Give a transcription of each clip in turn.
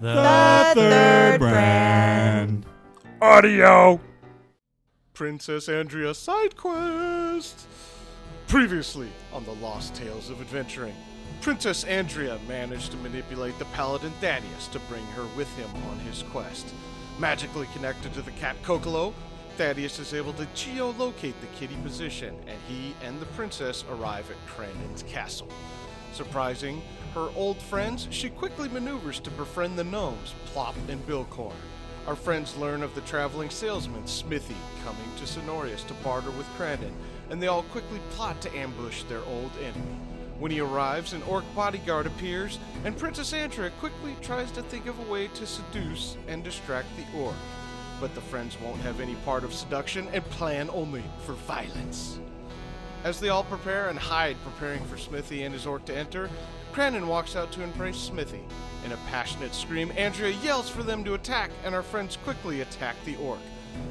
The third brand. Audio. Princess Andrea side quest. Previously on the Lost Tales of Adventuring, Princess Andrea managed to manipulate the paladin Thaddeus to bring her with him on his quest. Magically connected to the cat Kokolo, Thaddeus is able to geolocate the kitty position, and he and the princess arrive at Crandon's castle. Surprising her old friends, she quickly maneuvers to befriend the gnomes, Plop and Billcorn. Our friends learn of the traveling salesman, Smithy, coming to Cenorias to barter with Crandon, and they all quickly plot to ambush their old enemy. When he arrives, an orc bodyguard appears, and Princess Andrea quickly tries to think of a way to seduce and distract the orc. But the friends won't have any part of seduction and plan only for violence. As they all prepare and hide, preparing for Smithy and his orc to enter, Crandon walks out to embrace Smithy. In a passionate scream, Andrea yells for them to attack, and our friends quickly attack the orc.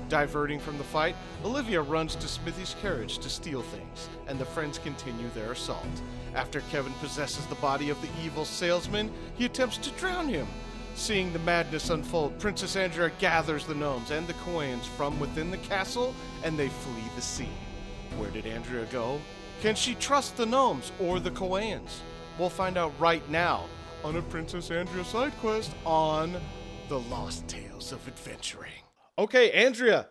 Diverting from the fight, Olivia runs to Smithy's carriage to steal things, and the friends continue their assault. After Kevin possesses the body of the evil salesman, he attempts to drown him. Seeing the madness unfold, Princess Andrea gathers the gnomes and the Coens from within the castle, and they flee the scene. Where did Andrea go? Can she trust the gnomes or the Coens? We'll find out right now on a Princess Andrea side quest on The Lost Tales of Adventuring. Okay, Andrea,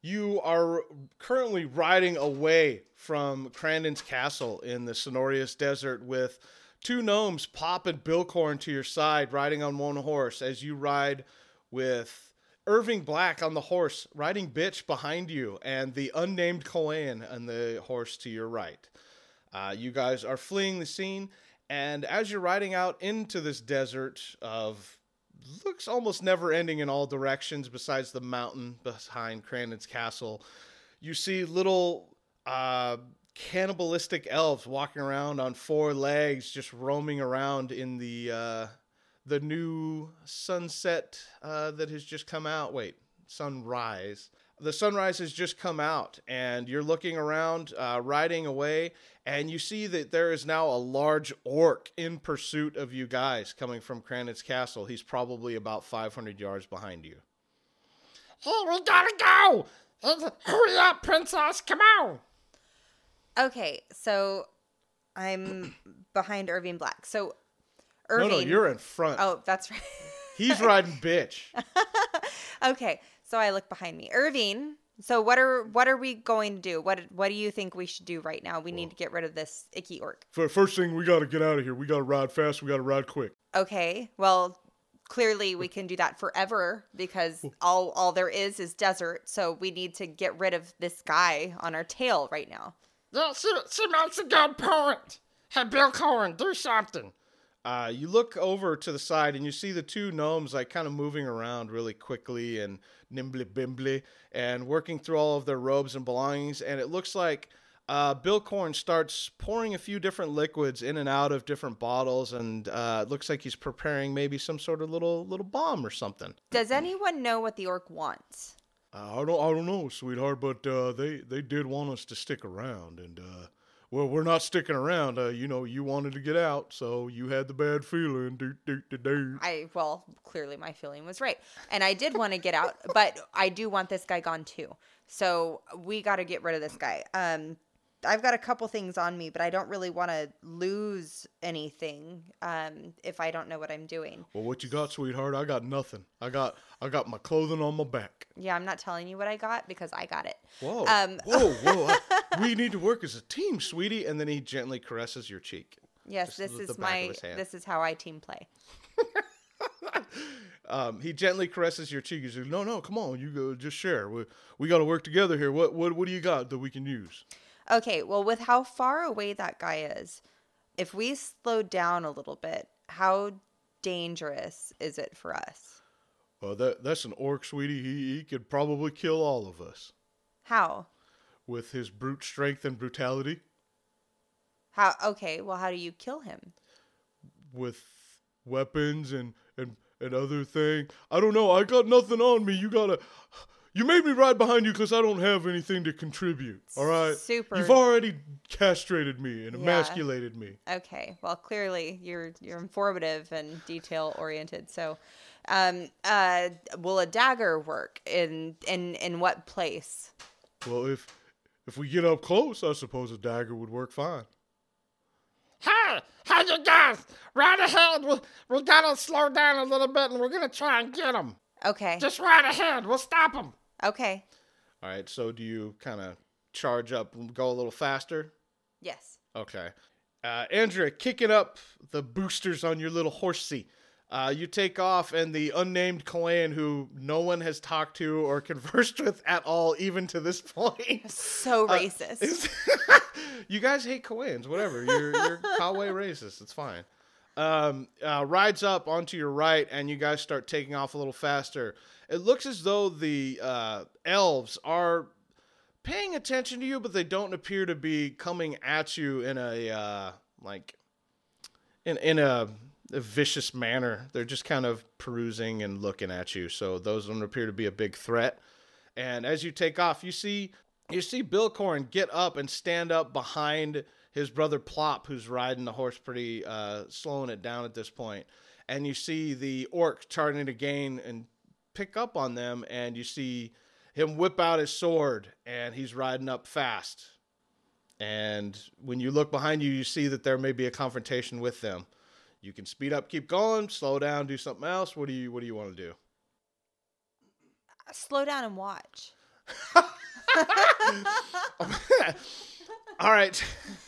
you are currently riding away from Crandon's castle in the Cenorias Desert with two gnomes, Plop and Billcorn, to your side, riding on one horse as you ride with Irving Black on the horse, riding Bitch behind you, and the unnamed Cohen on the horse to your right. Uh, you guys are fleeing the scene, and as you're riding out into this desert of looks almost never ending in all directions besides the mountain behind Crandon's castle, you see little uh, cannibalistic elves walking around on four legs, just roaming around in the uh, the new sunset uh, that has just come out. Wait, sunrise. The sunrise has just come out, and you're looking around, uh, riding away, and you see that there is now a large orc in pursuit of you guys coming from Crandon's castle. He's probably about 500 yards behind you. Hey, we gotta go! Hurry up, princess, come on! Okay, so I'm behind Irving Black. So Irving. No, no, you're in front. Oh, that's right. He's riding bitch. okay, so I look behind me. Irving. So what are what are we going to do? What what do you think we should do right now? We need to get rid of this icky orc. For first thing, we got to get out of here. We got to ride fast. We got to ride quick. Okay. Well, clearly we can do that forever because all all there is is desert. So we need to get rid of this guy on our tail right now. Yeah, she, she makes a good point. Hey, Billcorn, do something. Uh, you look over to the side and you see the two gnomes like kind of moving around really quickly and nimbly bimbly and working through all of their robes and belongings. And it looks like uh, Billcorn starts pouring a few different liquids in and out of different bottles, and uh, it looks like he's preparing maybe some sort of little little bomb or something. Does anyone know what the orc wants? Uh, I don't, I don't know, sweetheart, but uh, they they did want us to stick around, and uh, well, we're not sticking around. Uh, you know, you wanted to get out, so you had the bad feeling. Do, do, do, do. I well, clearly my feeling was right, and I did want to get out, but I do want this guy gone too. So we got to get rid of this guy. Um, I've got a couple things on me, but I don't really want to lose anything um, if I don't know what I'm doing. Well, what you got, sweetheart? I got nothing. I got I got my clothing on my back. Yeah, I'm not telling you what I got because I got it. Whoa, Um, whoa, whoa! I- we need to work as a team, sweetie. And then he gently caresses your cheek. Yes, this is my this is how I team play. Um, he gently caresses your cheek. He says, "No, no, come on, you go, just share. We, we got to work together here. What, what, what do you got that we can use?" Okay, well, with how far away that guy is, if we slow down a little bit, how dangerous is it for us? Well, that that's an orc, sweetie. He he could probably kill all of us How? with his brute strength and brutality. How? Okay, well, how do you kill him? with weapons and and and other thing. I don't know. I got nothing on me. You gotta. You made me ride behind you because I don't have anything to contribute. All right. Super. You've already castrated me and Yeah. emasculated me. Okay, well, clearly you're you're informative and detail oriented. So, Um, uh, will a dagger work in in in what place? Well, if if we get up close, I suppose a dagger would work fine. Hey, hey, you guys, right ahead. We, we gotta slow down a little bit and we're gonna try and get him. Okay. Just right ahead. We'll stop him. Okay. All right. So do you kind of charge up and go a little faster? Yes. Okay. Uh, Andrea, kicking up the boosters on your little horsey. Uh, you take off, and the unnamed clan, who no one has talked to or conversed with at all, even to this point. So Uh, racist. is- you guys hate Coens, whatever. You're, you're racist. It's fine. Um, uh, rides up onto your right, and you guys start taking off a little faster. It looks as though the uh, elves are paying attention to you, but they don't appear to be coming at you in a uh, like in in a, a vicious manner. They're just kind of perusing and looking at you. So those don't appear to be a big threat. And as you take off, you see you see Billcorn get up and stand up behind his brother Plop, who's riding the horse pretty uh, slowing it down at this point. And you see the orc starting to gain and pick up on them, and you see him whip out his sword, and he's riding up fast. And when you look behind you, you see that there may be a confrontation with them. You can speed up, keep going, slow down, do something else. What do you What do you want to do? Slow down and watch. All right.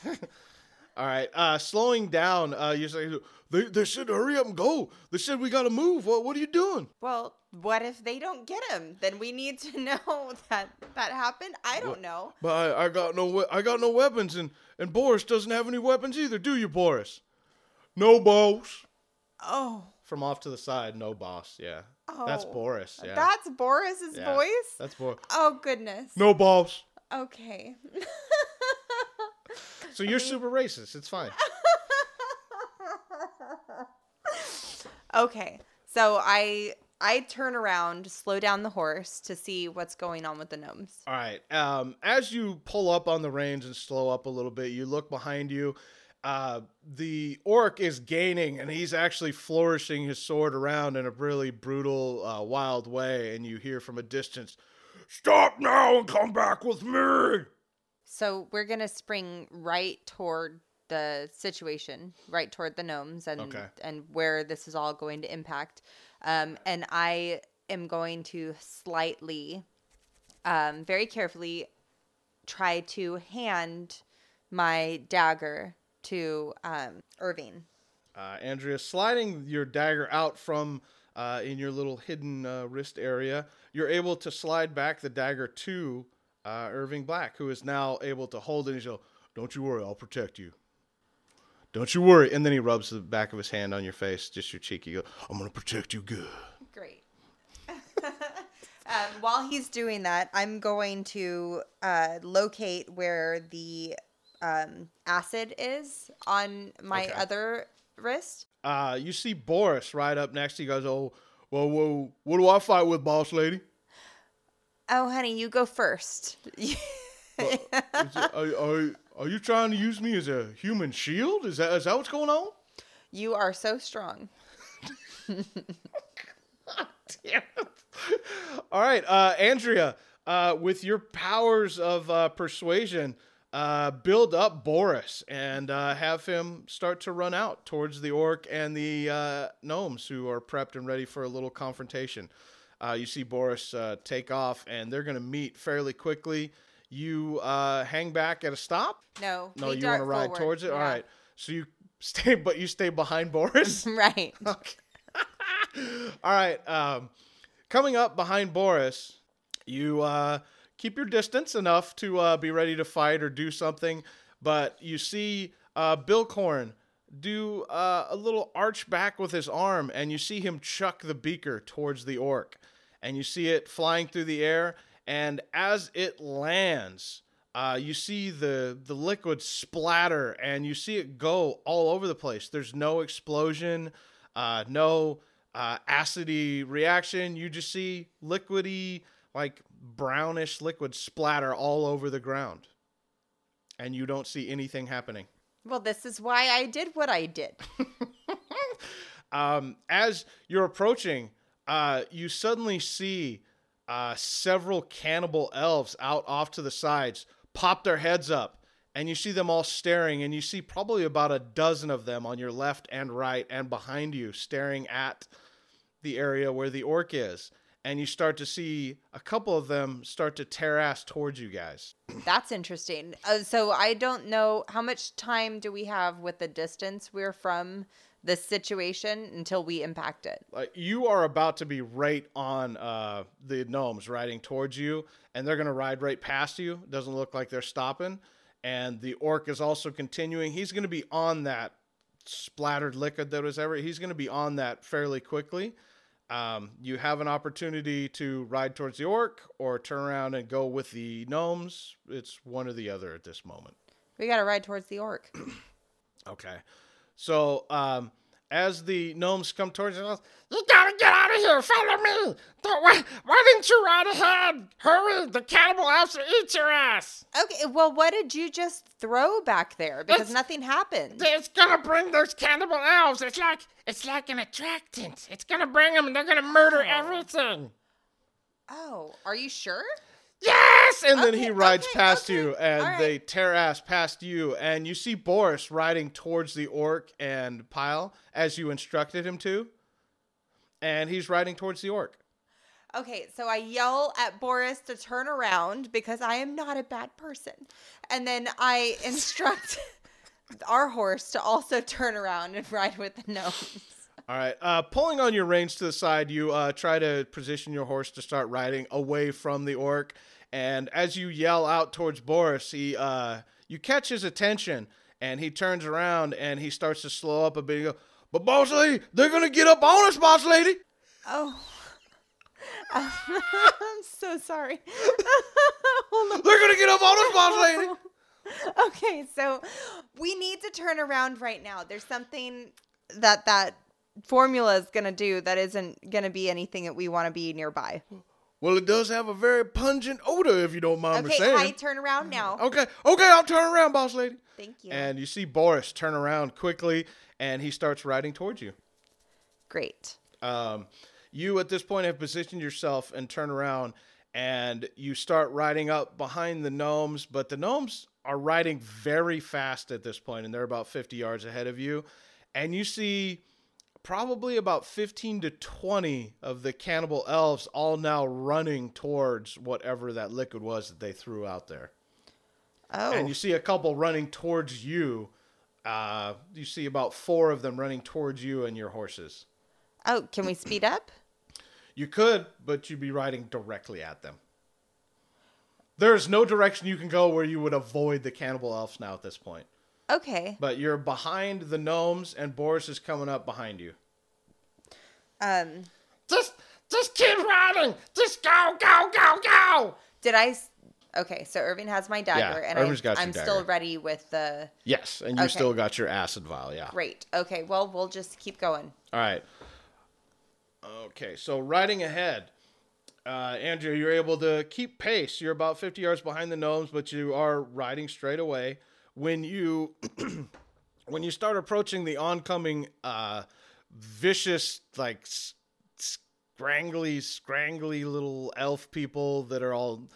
All right. Uh, slowing down. Uh, you say they, they said hurry up and go. They said we got to move. What What are you doing? Well, what if they don't get him? Then we need to know that that happened. I don't know. But I, I got no we- I got no weapons, and and Boris doesn't have any weapons either. Do you, Boris? No, boss. Oh, From off to the side, no boss. Yeah. Oh. That's Boris. Yeah. that's Boris's Yeah. voice. That's Boris. Oh goodness. No boss. Okay. So you're super racist. It's fine. okay. So I I turn around, slow down the horse to see what's going on with the gnomes. All right. Um, as you pull up on the reins and slow up a little bit, you look behind you. Uh, the orc is gaining, and he's actually flourishing his sword around in a really brutal, uh, wild way. And you hear from a distance, "Stop now and come back with me." So we're gonna spring right toward the situation, right toward the gnomes and Okay. and where this is all going to impact. Um, and I am going to slightly, um, very carefully, try to hand my dagger to um, Irving. Uh, Andrea, sliding your dagger out from uh, in your little hidden uh, wrist area, you're able to slide back the dagger to uh, Irving Black, who is now able to hold it. He's like, "Don't you worry, I'll protect you. Don't you worry." And then he rubs the back of his hand on your face, just your cheek. You go, "I'm gonna protect you good." Great. um, while he's doing that, I'm going to uh, locate where the um, acid is on my Okay. other wrist. Uh, you see Boris right up next. He goes, "Oh, well, well, what do I fight with, boss lady?" Oh, honey, you go first. It- are, are, are you trying to use me as a human shield? Is that is that what's going on? you are so strong. All right, uh, Andrea, uh, with your powers of uh, persuasion, uh, build up Boris and uh, have him start to run out towards the orc and the uh, gnomes who are prepped and ready for a little confrontation. Uh, you see Boris uh, take off, and they're going to meet fairly quickly. You uh, hang back at a stop. No, No, you want to ride forward. towards it. All Yeah. right, so you stay, but you stay behind Boris. right. Okay. All right. Um, coming up behind Boris, you uh, keep your distance enough to uh, be ready to fight or do something, but you see uh, Billcorn do uh, a little arch back with his arm, and you see him chuck the beaker towards the orc, and you see it flying through the air, and as it lands. Uh, you see the the liquid splatter and you see it go all over the place. There's no explosion, uh, no uh, acidy reaction. You just see liquidy, like brownish liquid splatter all over the ground, and you don't see anything happening. Well, this is why I did what I did. Um, as you're approaching, uh, you suddenly see uh, several cannibal elves out off to the sides pop their heads up, and you see them all staring, and you see probably about a dozen of them on your left and right and behind you staring at the area where the orc is. And you start to see a couple of them start to tear ass towards you guys. That's interesting. Uh, so I don't know how much time do we have with the distance we're from this situation until we impact it. Like you are about to be right on uh, the gnomes riding towards you, and they're gonna ride right past you. Doesn't look like they're stopping. And the orc is also continuing. He's gonna be on that splattered liquid that was ever. He's gonna be on that fairly quickly. Um, you have an opportunity to ride towards the orc or turn around and go with the gnomes. It's one or the other at this moment. We got to ride towards the orc. Okay. So um, as the gnomes come towards us, You gotta get out of here. Follow me. Don't, why, why didn't you ride ahead? Hurry. The cannibal elves will eat your ass. Okay, well, what did you just throw back there? Because It's- nothing happened. It's gonna bring those cannibal elves. It's like it's like an attractant. It's gonna bring them, and they're gonna murder everything. Oh, are you sure? Yes. and then Okay, he rides okay, past okay. you, and right. they tear ass past you, and you see Boris riding towards the orc and Pile as you instructed him to, and he's riding towards the orc. Okay, so I yell at Boris to turn around because I am not a bad person. And then I instruct our horse to also turn around and ride with the gnomes. All right, uh, pulling on your reins to the side, you uh, try to position your horse to start riding away from the orc, and as you yell out towards Boris, he uh, you catch his attention, and he turns around and he starts to slow up a bit. Goes, "But boss lady, they're gonna get up on us, boss lady." Oh. I'm so sorry. They're gonna get up on us, boss lady. Okay, so we need to turn around right now. There's something that that formula is going to do that isn't going to be anything that we want to be nearby. Well, it does have a very pungent odor, if you don't mind me saying. Okay. I turn around now. okay, okay, I'll turn around, boss lady. Thank you. And you see Boris turn around quickly, and he starts riding towards you. Great. Um, you at this point have positioned yourself and turn around, and you start riding up behind the gnomes. But the gnomes are riding very fast at this point, and they're about 50 yards ahead of you. And you see probably about 15 to 20 of the cannibal elves all now running towards whatever that liquid was that they threw out there. Oh. And you see a couple running towards you. Uh, you see about four of them running towards you and your horses. oh, can we speed up? You could, but you'd be riding directly at them. There's no direction you can go where you would avoid the cannibal elves now at this point. Okay. But you're behind the gnomes, and Boris is coming up behind you. Um Just just keep riding. Just go go go go. did I? Okay, so Irving has my dagger and I, got I'm still ready with the Yes, and you Okay. still got your acid vial, yeah. Great. Okay, well, we'll just keep going. All right. Okay, so riding ahead, uh, Andrea, you're able to keep pace. You're about 50 yards behind the gnomes, but you are riding straight away. When you when you start approaching the oncoming uh, vicious, like s- scrangly, scrangly little elf people that are all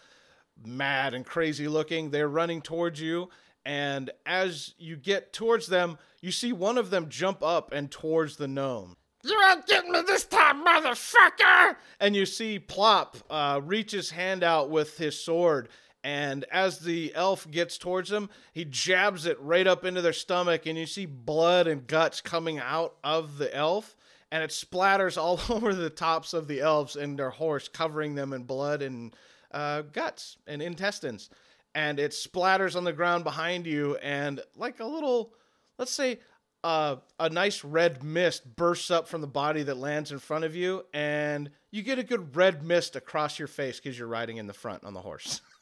mad and crazy looking. They're running towards you. And as you get towards them, you see one of them jump up and towards the gnome. You ain't getting me this time, motherfucker. And you see Plop uh, reach his hand out with his sword. And as the elf gets towards him, he jabs it right up into their stomach. And you see blood and guts coming out of the elf. And it splatters all over the tops of the elves and their horse, covering them in blood and uh, guts and intestines. And it splatters on the ground behind you. And like a little, let's say, uh, a nice red mist bursts up from the body that lands in front of you, and you get a good red mist across your face because you're riding in the front on the horse.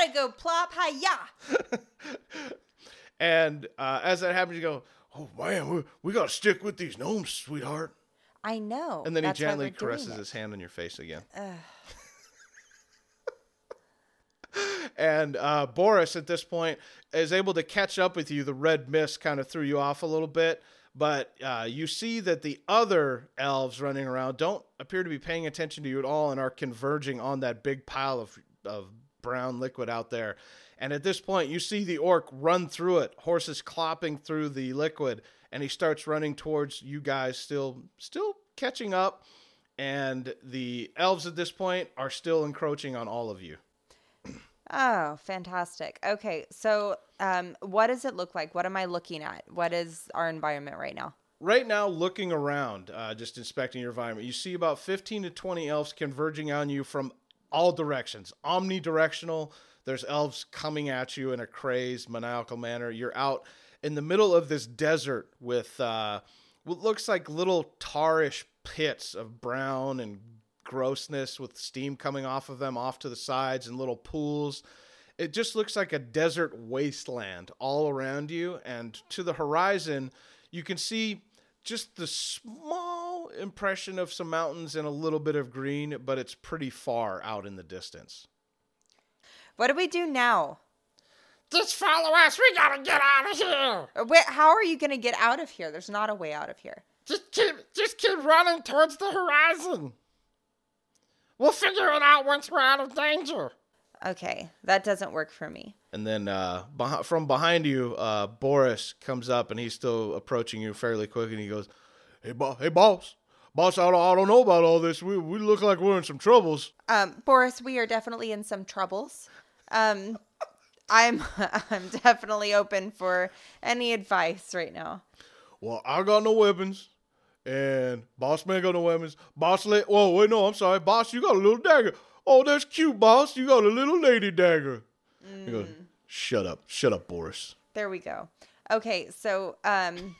Atta go plop, hi-ya! and uh, as that happens, you go, "Oh man, we, we got to stick with these gnomes, sweetheart." I know. And then he gently caresses his hand on your face again. and uh, Boris, at this point, is able to catch up with you. The red mist kind of threw you off a little bit, But uh, you see that the other elves running around don't appear to be paying attention to you at all and are converging on that big pile of, of brown liquid out there. And at this point, you see the orc run through it, horses clopping through the liquid, and he starts running towards you guys, still still catching up. And the elves at this point are still encroaching on all of you. Oh, fantastic. Okay, so um, what does it look like? What am I looking at? What is our environment right now? Right now, looking around, uh, just inspecting your environment, you see about 15 to 20 elves converging on you from all directions, omnidirectional. There's elves coming at you in a crazed, maniacal manner. You're out in the middle of this desert with uh, what looks like little tarish pits of brown and grossness with steam coming off of them off to the sides and little pools. It just looks like a desert wasteland all around you. And to the horizon, you can see just the small impression of some mountains and a little bit of green, but it's pretty far out in the distance. What do we do now? Just follow us. We gotta get out of here. Uh, Wait, how are you going to get out of here? There's not a way out of here. Just keep, just keep running towards the horizon. We'll figure it out once we're out of danger. Okay, that doesn't work for me. And then uh, beh- from behind you, uh, Boris comes up and he's still approaching you fairly quick. And he goes, "Hey, bo- hey, boss, boss, I don't, I don't know about all this. We we look like we're in some troubles." Um, Boris, we are definitely in some troubles. Um, I'm I'm definitely open for any advice right now. Well, I got no weapons, and boss man got no weapons. Boss, la- whoa, wait, no, I'm sorry, boss, you got a little dagger. Oh, that's cute, boss. You got a little lady dagger. He goes, "Shut up, shut up, Boris." There we go. Okay, so um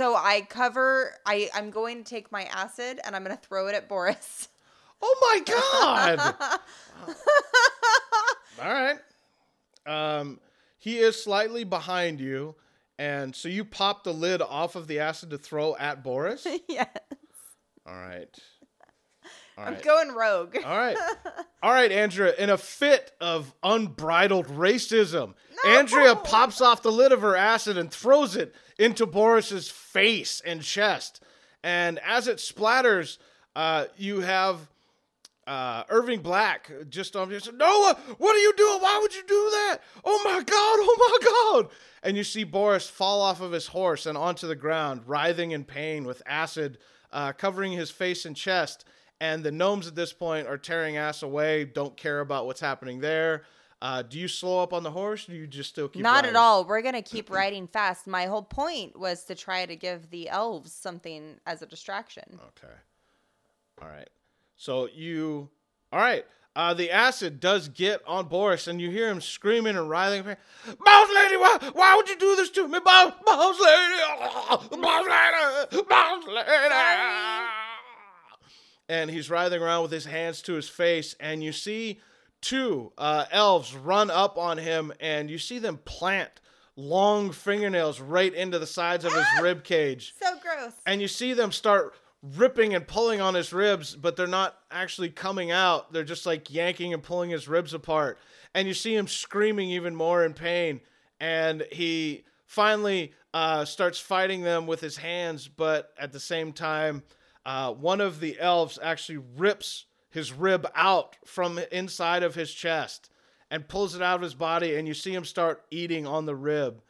so I cover I I'm going to take my acid and I'm going to throw it at Boris. Oh my god! All right. Um, he is slightly behind you, and so you pop the lid off of the acid to throw at Boris. yes. All right. All I'm right. going rogue. All right. All right, Andrea. In a fit of unbridled racism, Andrea pops off the lid of her acid and throws it into Boris's face and chest. And as it splatters, uh, you have uh, Irving Black just on just Noah, what are you doing? Why would you do that? Oh my god! Oh my god! And you see Boris fall off of his horse and onto the ground, writhing in pain with acid uh, covering his face and chest. And the gnomes at this point are tearing ass away. Don't care about what's happening there. Uh, do you slow up on the horse? Or do you just still keep? Not riding? at all. We're going to keep riding fast. My whole point was to try to give the elves something as a distraction. Okay. All right. So you, all right. Uh, the acid does get on Boris, and you hear him screaming and writhing. Boss lady, why, why would you do this to me, boss, boss lady, boss lady, boss lady? And he's writhing around with his hands to his face, and you see two uh, elves run up on him, and you see them plant long fingernails right into the sides of his rib cage So gross. and you see them start ripping and pulling on his ribs, but they're not actually coming out. They're just like yanking and pulling his ribs apart. And you see him screaming even more in pain. And he finally uh, starts fighting them with his hands, but at the same time, uh, one of the elves actually rips his rib out from inside of his chest and pulls it out of his body. And you see him start eating on the rib.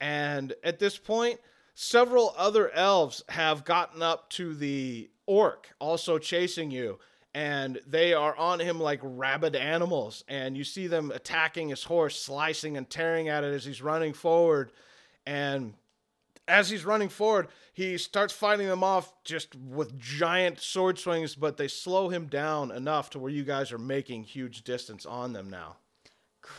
And at this point, several other elves have gotten up to the orc, also chasing you. And they are on him like rabid animals. And you see them attacking his horse, slicing and tearing at it as he's running forward. And as he's running forward, he starts fighting them off just with giant sword swings, but they slow him down enough to where you guys are making huge distance on them now.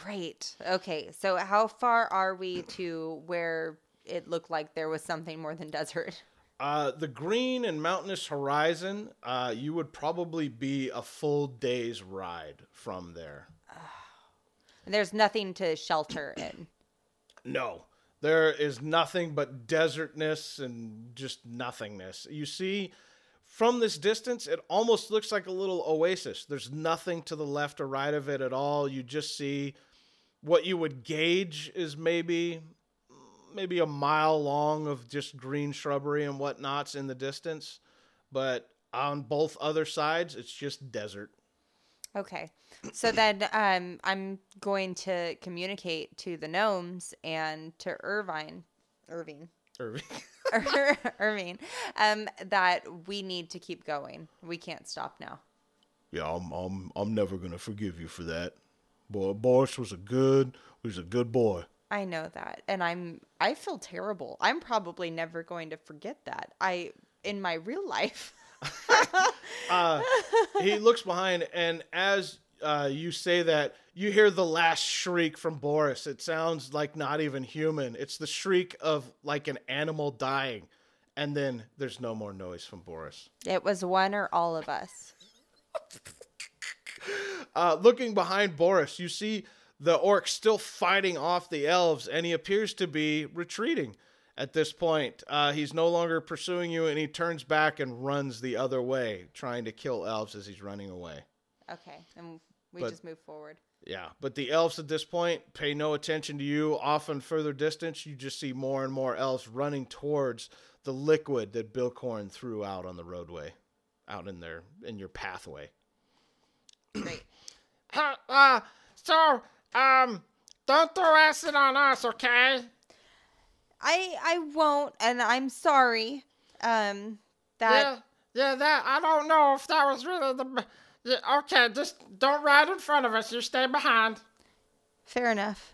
Great. Okay, so how far are we to where it looked like there was something more than desert? Uh, the green and mountainous horizon, uh, you would probably be a full day's ride from there. And there's nothing to shelter in. No, there is nothing but desertness and just nothingness. You see, from this distance, it almost looks like a little oasis. There's nothing to the left or right of it at all. You just see what you would gauge is maybe maybe a mile long of just green shrubbery and whatnots in the distance, but on both other sides, it's just desert. Okay. So then um, I'm going to communicate to the gnomes and to Irvine, Irving, Irving. Irving, um, that we need to keep going. We can't stop now. Yeah, I'm I'm I'm never gonna forgive you for that. Boy, Boris was a good was a good boy. I know that, and I'm I feel terrible. I'm probably never going to forget that. I in my real life. Uh, he looks behind, and as uh, you say that, you hear the last shriek from Boris. It sounds like not even human. It's the shriek of like an animal dying, and then there's no more noise from Boris. it was one or all of us. Uh, looking behind Boris, you see the orc still fighting off the elves, and he appears to be retreating at this point. Uh, he's no longer pursuing you, and he turns back and runs the other way, trying to kill elves as he's running away. Okay, and we But- just move forward. Yeah, but the elves at this point pay no attention to you. Often further distance, you just see more and more elves running towards the liquid that Billcorn threw out on the roadway, out in their in your pathway. Great. Uh, uh, so, um, don't throw acid on us, okay? I I won't, and I'm sorry. Um, that yeah, yeah, that, I don't know if that was really the, b- yeah, okay, just don't ride in front of us, you stay behind. fair enough.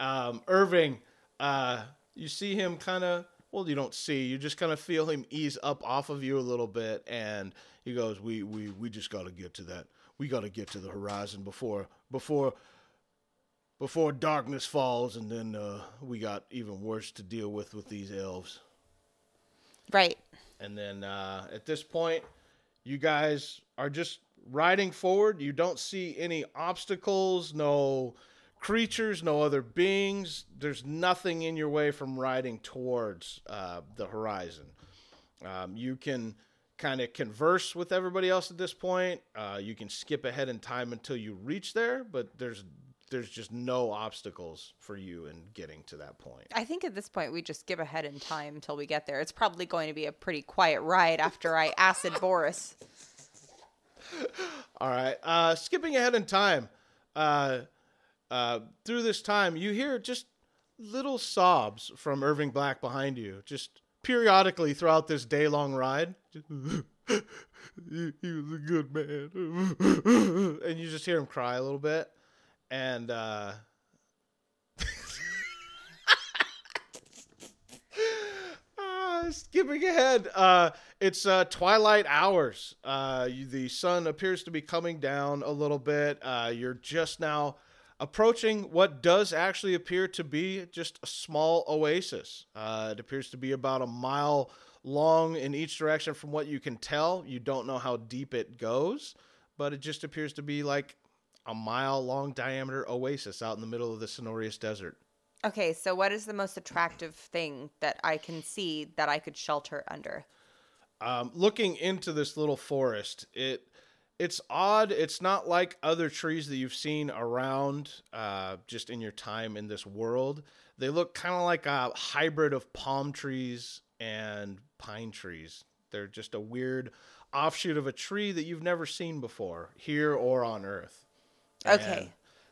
um, Irving, uh, you see him kind of. Well, you don't see. You just kind of feel him ease up off of you a little bit, and he goes, "We we we just got to get to that. We got to get to the horizon before before before darkness falls, and then uh, we got even worse to deal with with these elves." Right. And then uh, at this point, you guys are just riding forward. You don't see any obstacles, no creatures, no other beings. There's nothing in your way from riding towards uh, the horizon. Um, you can kind of converse with everybody else at this point. Uh, you can skip ahead in time until you reach there, but there's there's just no obstacles for you in getting to that point. I think at this point we just give ahead in time until we get there. It's probably going to be a pretty quiet ride after I acid Boris. All right. Uh, skipping ahead in time, uh, uh, through this time, you hear just little sobs from Irving Black behind you, just periodically throughout this day long ride. he, he was a good man. and you just hear him cry a little bit. And, uh, Ah, skipping ahead, uh, it's uh, twilight hours. Uh, you- the sun appears to be coming down a little bit. Uh, you're just now approaching what does actually appear to be just a small oasis. Uh, it appears to be about a mile long in each direction from what you can tell. You don't know how deep it goes, but it just appears to be like a mile long diameter oasis out in the middle of the Cenorias Desert. Okay, so what is the most attractive thing that I can see that I could shelter under? um, looking into this little forest, it it's odd. It's not like other trees that you've seen around uh, just in your time in this world. They look kind of like a hybrid of palm trees and pine trees. They're just a weird offshoot of a tree that you've never seen before here or on Earth. Okay. And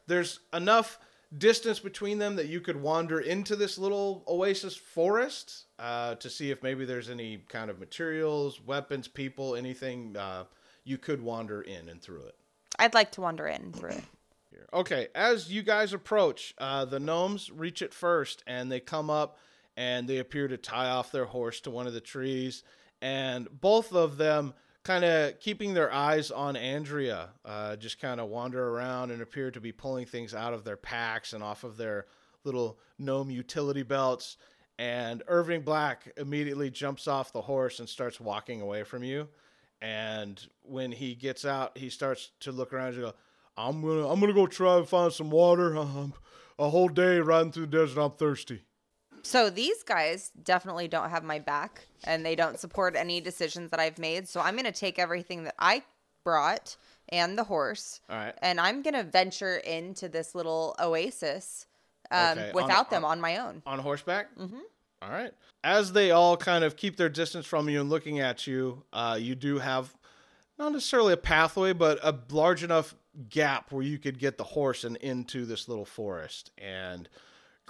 there's enough distance between them that you could wander into this little oasis forest uh, to see if maybe there's any kind of materials, weapons, people, anything uh, you could wander in and through it. I'd like to wander in through it. Okay, as you guys approach, uh, the gnomes reach it first, and they come up and they appear to tie off their horse to one of the trees, and both of them kind of keeping their eyes on Andrea, uh, just kind of wander around and appear to be pulling things out of their packs and off of their little gnome utility belts. And Irving Black immediately jumps off the horse and starts walking away from you. And when he gets out, he starts to look around and go, I'm gonna I'm gonna go try and find some water. Um, a whole day riding through the desert. I'm thirsty. So these guys definitely don't have my back and they don't support any decisions that I've made. So I'm going to take everything that I brought and the horse All right. and I'm going to venture into this little oasis um, Okay, on- without them on my own. on horseback. Mm-hmm. right. As they all kind of keep their distance from you and looking at you, uh, you do have not necessarily a pathway, but a large enough gap where you could get the horse and into this little forest. And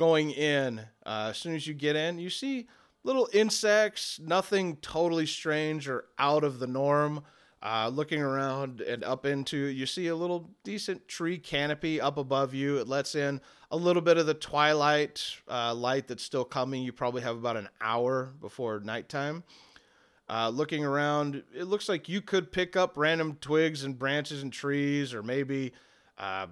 going in, uh, as soon as you get in, you see little insects, nothing totally strange or out of the norm. Uh, looking around and up into, you see a little decent tree canopy up above you. It lets in a little bit of the twilight uh, light that's still coming. You probably have about an hour before nighttime. Uh, looking around, it looks like you could pick up random twigs and branches and trees, or maybe uh,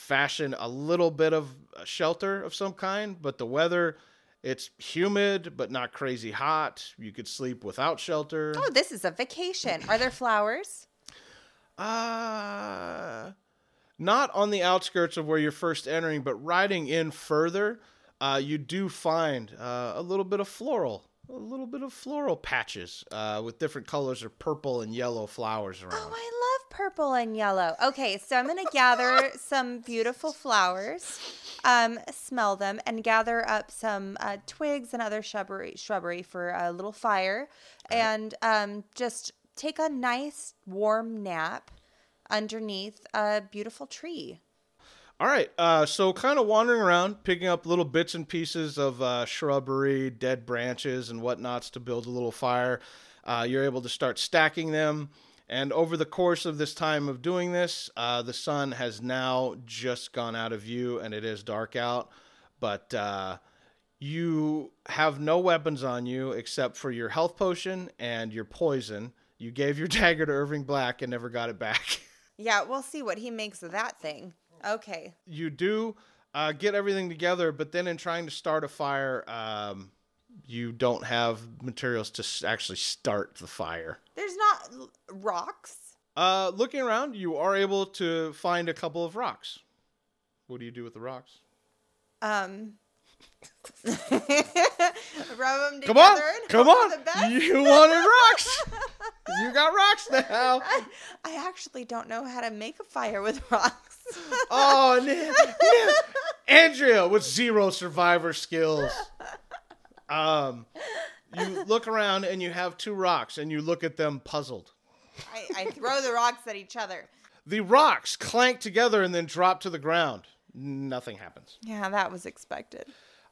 fashion a little bit of a shelter of some kind. But the weather, it's humid but not crazy hot. You could sleep without shelter. Oh, this is a vacation. Are there flowers? Uh, not on the outskirts of where you're first entering, but riding in further, uh, you do find uh, a little bit of floral, a little bit of floral patches uh, with different colors of purple and yellow flowers around. Oh, I love purple and yellow. Okay, so I'm gonna gather some beautiful flowers, um, smell them, and gather up some uh, twigs and other shrubbery, shrubbery for a little fire, and um, just take a nice warm nap underneath a beautiful tree. All right, uh, so kind of wandering around, picking up little bits and pieces of uh, shrubbery, dead branches, and whatnots to build a little fire. Uh, you're able to start stacking them. And over the course of this time of doing this, uh, the sun has now just gone out of view and it is dark out. But uh, you have no weapons on you except for your health potion and your poison. You gave your dagger to Irving Black and never got it back. Yeah, we'll see what he makes of that thing. Okay. you do uh, get everything together, but then in trying to start a fire, um, you don't have materials to actually start the fire. There's not rocks. Uh, looking around, you are able to find a couple of rocks. What do you do with the rocks? Um. Rub them together Come on, come on! for the best. You wanted rocks. you got rocks now. I actually don't know how to make a fire with rocks. Oh. Andrea with zero survivor skills. Um, you look around and you have two rocks, and you look at them puzzled. I, I throw the rocks at each other. The rocks clank together and then drop to the ground. Nothing happens. Yeah, that was expected.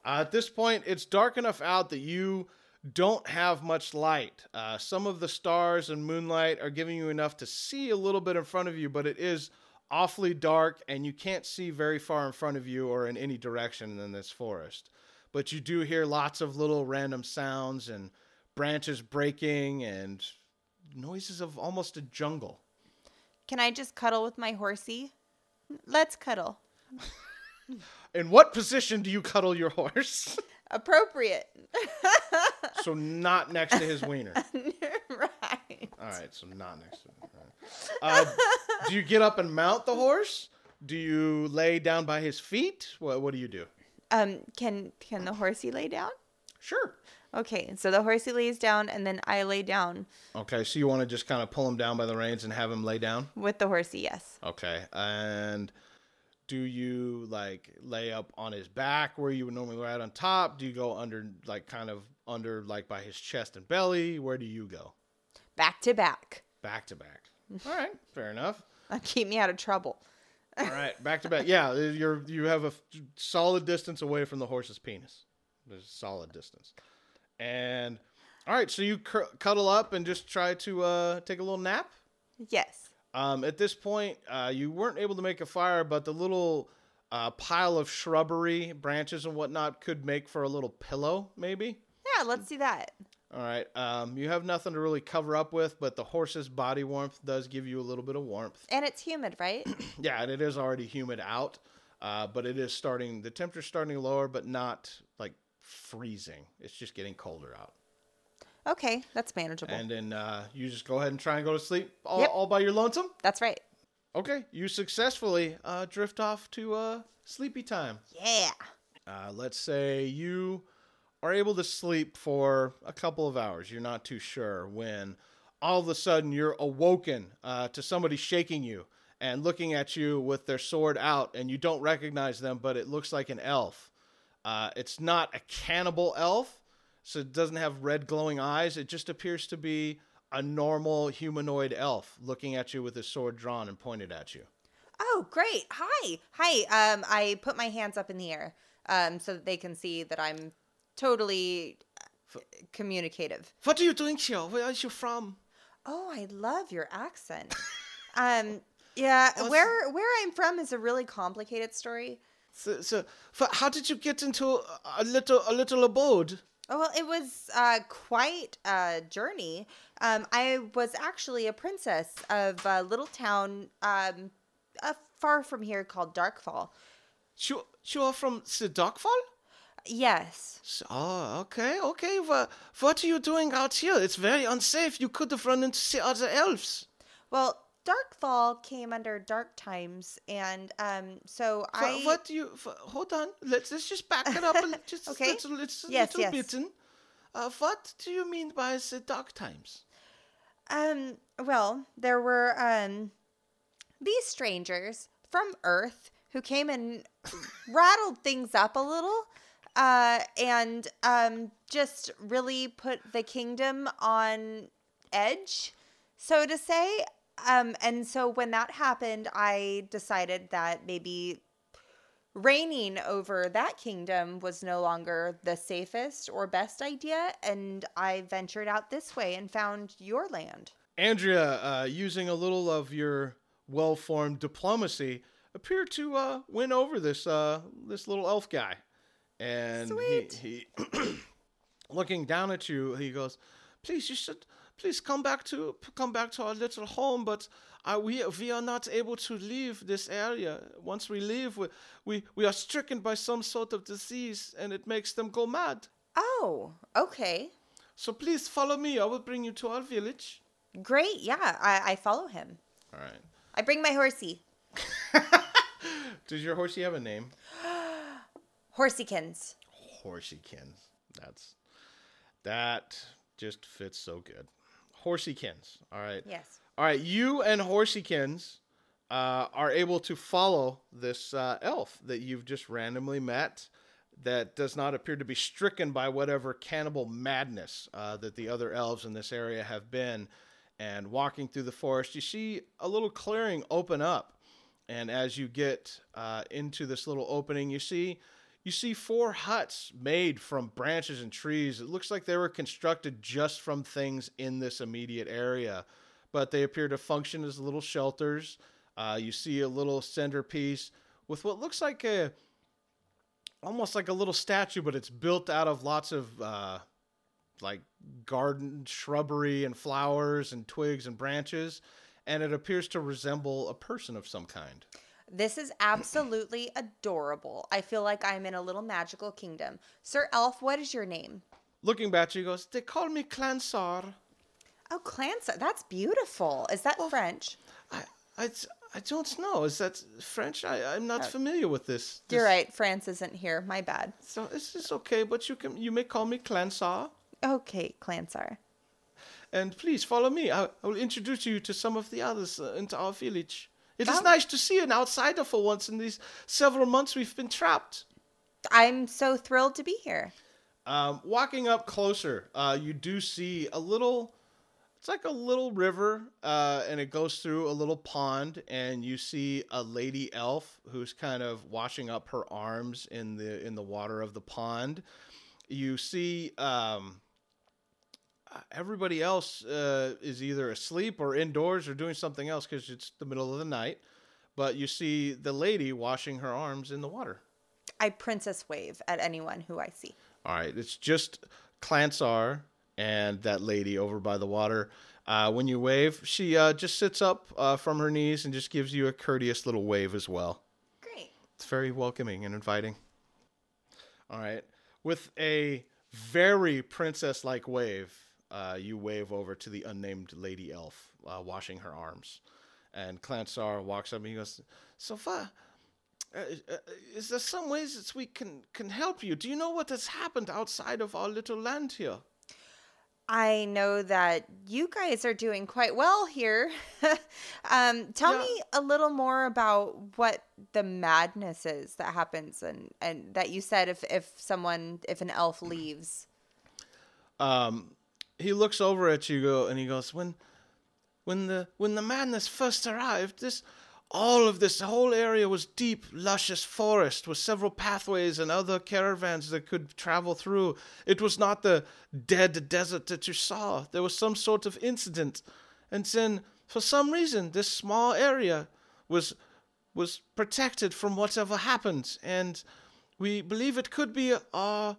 Uh, at this point, it's dark enough out that you don't have much light. Uh, some of the stars and moonlight are giving you enough to see a little bit in front of you, but it is awfully dark and you can't see very far in front of you or in any direction in this forest. But you do hear lots of little random sounds and branches breaking and noises of almost a jungle. Can I just cuddle with my horsey? Let's cuddle. In what position do you cuddle your horse? Appropriate. so not next to his wiener. right. All right, so not next to him. Right. Uh, do you get up and mount the horse? Do you lay down by his feet? What What do you do? Um, can can the horsey lay down? Sure. Okay, so the horsey lays down and then I lay down Okay, so you want to just kind of pull him down by the reins and have him lay down? with the horsey, yes. Okay, and do you like lay up on his back where you would normally ride on top? Do you go under, like kind of under, like by his chest and belly? Where do you go? Back to back. Back to back. All right, fair enough. Keep me out of trouble. All right, back to back. Yeah, you're you have a solid distance away from the horse's penis. There's a solid distance. And all right, so you cur- cuddle up and just try to uh, take a little nap. Yes. Um, at this point, uh, you weren't able to make a fire, but the little uh, pile of shrubbery, branches, and whatnot could make for a little pillow, maybe. Yeah, let's do that. All right. Um, you have nothing to really cover up with, but the horse's body warmth does give you a little bit of warmth. And it's humid, right? Yeah, and it is already humid out, uh, but it is starting. The temperature's starting lower, but not like freezing. It's just getting colder out. Okay, that's manageable. And then uh, you just go ahead and try and go to sleep all, Yep. all by your lonesome. that's right. Okay, you successfully uh, drift off to uh, sleepy time. Yeah. Uh, let's say you are able to sleep for a couple of hours. You're not too sure when all of a sudden you're awoken uh, to somebody shaking you and looking at you with their sword out, and you don't recognize them, but it looks like an elf Uh, it's not a cannibal elf, so it doesn't have red glowing eyes. It just appears to be a normal humanoid elf looking at you with his sword drawn and pointed at you. Oh, great. Hi. Hi. Um, I put my hands up in the air um, so that they can see that I'm totally uh, communicative. What are you doing here? Where are you from? Oh, I love your accent. um, yeah, where where I'm from is a really complicated story. So, so f- how did you get into a little a little abode? Oh, well, it was uh, quite a journey. Um, I was actually a princess of a little town um, uh, far from here called Darkfall. You you are from the Darkfall? Yes. So, oh, okay, okay. Well, what are you doing out here? It's very unsafe. You could have run into the other elves. Well, Darkfall came under Dark Times, and um, so I. What do you? f- hold on. Let's let's just back it up a, just Okay. a little, little, Yes, little yes. bit. Uh, what do you mean by the dark times? Um, well, there were um these strangers from Earth who came and rattled things up a little uh and um just really put the kingdom on edge, so to say. Um and so when that happened, I decided that maybe reigning over that kingdom was no longer the safest or best idea and I ventured out this way and found your land. Andrea, uh, using a little of your well-formed diplomacy, appeared to uh, win over this uh, this little elf guy, and Sweet. he, he looking down at you, he goes, "Please, you should please come back to come back to our little home, but." Uh, we we are not able to leave this area. Once we leave, we, we we are stricken by some sort of disease, and it makes them go mad. Oh, okay. So please follow me. I will bring you to our village. Great. Yeah, I, I follow him. All right. I bring my horsey. Does your horsey have a name? Horsiekins. Horsiekins. That's that just fits so good. Horsiekins. All right. Yes. All right. You and Horsiekins uh, are able to follow this uh, elf that you've just randomly met. That does not appear to be stricken by whatever cannibal madness uh, that the other elves in this area have been. And walking through the forest, you see a little clearing open up. And as you get uh, into this little opening, you see you see four huts made from branches and trees. It looks like they were constructed just from things in this immediate area, but they appear to function as little shelters. Uh, you see a little centerpiece with what looks like a almost like a little statue, but it's built out of lots of uh, like garden shrubbery and flowers and twigs and branches, and it appears to resemble a person of some kind. This is absolutely adorable. I feel like I'm in a little magical kingdom. Sir Elf, what is your name? Looking back, she goes, "They call me Clansar." Oh, Clansar. That's beautiful. Is that French? I, I, I don't know. Is that French? I, I'm not familiar with this. You're right. France isn't here. My bad. So this is okay, but you can you may call me Clansar, Okay, Clansar. and please follow me. I, I will introduce you to some of the others uh, into our village. It is nice to see an outsider for once in these several months we've been trapped. I'm so thrilled to be here. Um, walking up closer, uh, you do see a little. It's like a little river, uh, and it goes through a little pond, and you see a lady elf who's kind of washing up her arms in the in the water of the pond. You see um, everybody else uh, is either asleep or indoors or doing something else because it's the middle of the night. But you see the lady washing her arms in the water. I princess wave at anyone who I see. All right, it's just Clansar and that lady over by the water. Uh, when you wave, she uh, just sits up uh, from her knees and just gives you a courteous little wave as well. Great. It's very welcoming and inviting. All right, with a very princess-like wave, uh, you wave over to the unnamed lady elf uh, washing her arms, and Clansar walks up and he goes, "Sofa." Uh, uh, is there some ways that we can can help you? Do you know what has happened outside of our little land here? I know that you guys are doing quite well here. um, tell Yeah. me a little more about what the madness is that happens, and and that you said if if someone if an elf leaves. um, he looks over at you and he goes when when the when the madness first arrived this all of this whole area was deep luscious forest with several pathways and other caravans that could travel through. It was not the dead desert that you saw. There was some sort of incident. And then for some reason this small area was was protected from whatever happened and we believe it could be a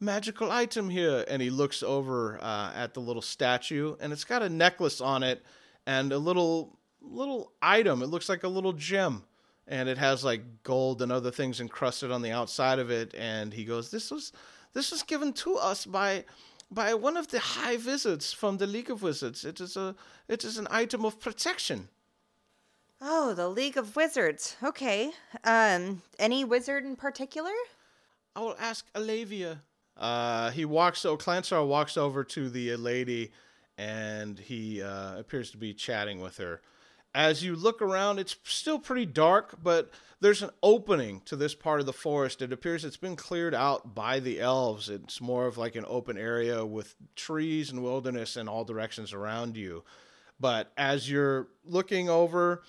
magical item here and he looks over uh, at the little statue and it's got a necklace on it and a little little item it looks like a little gem and it has like gold and other things encrusted on the outside of it and he goes this was this was given to us by by one of the high wizards from the league of wizards it is a it is an item of protection Oh, the League of Wizards. Okay. Um, any wizard in particular? I will ask Alavia. Uh, he walks. So Clansar walks over to the lady, and he uh, appears to be chatting with her. As you look around, it's still pretty dark, but there's an opening to this part of the forest. It appears it's been cleared out by the elves. It's more of like an open area with trees and wilderness in all directions around you. But as you're looking over,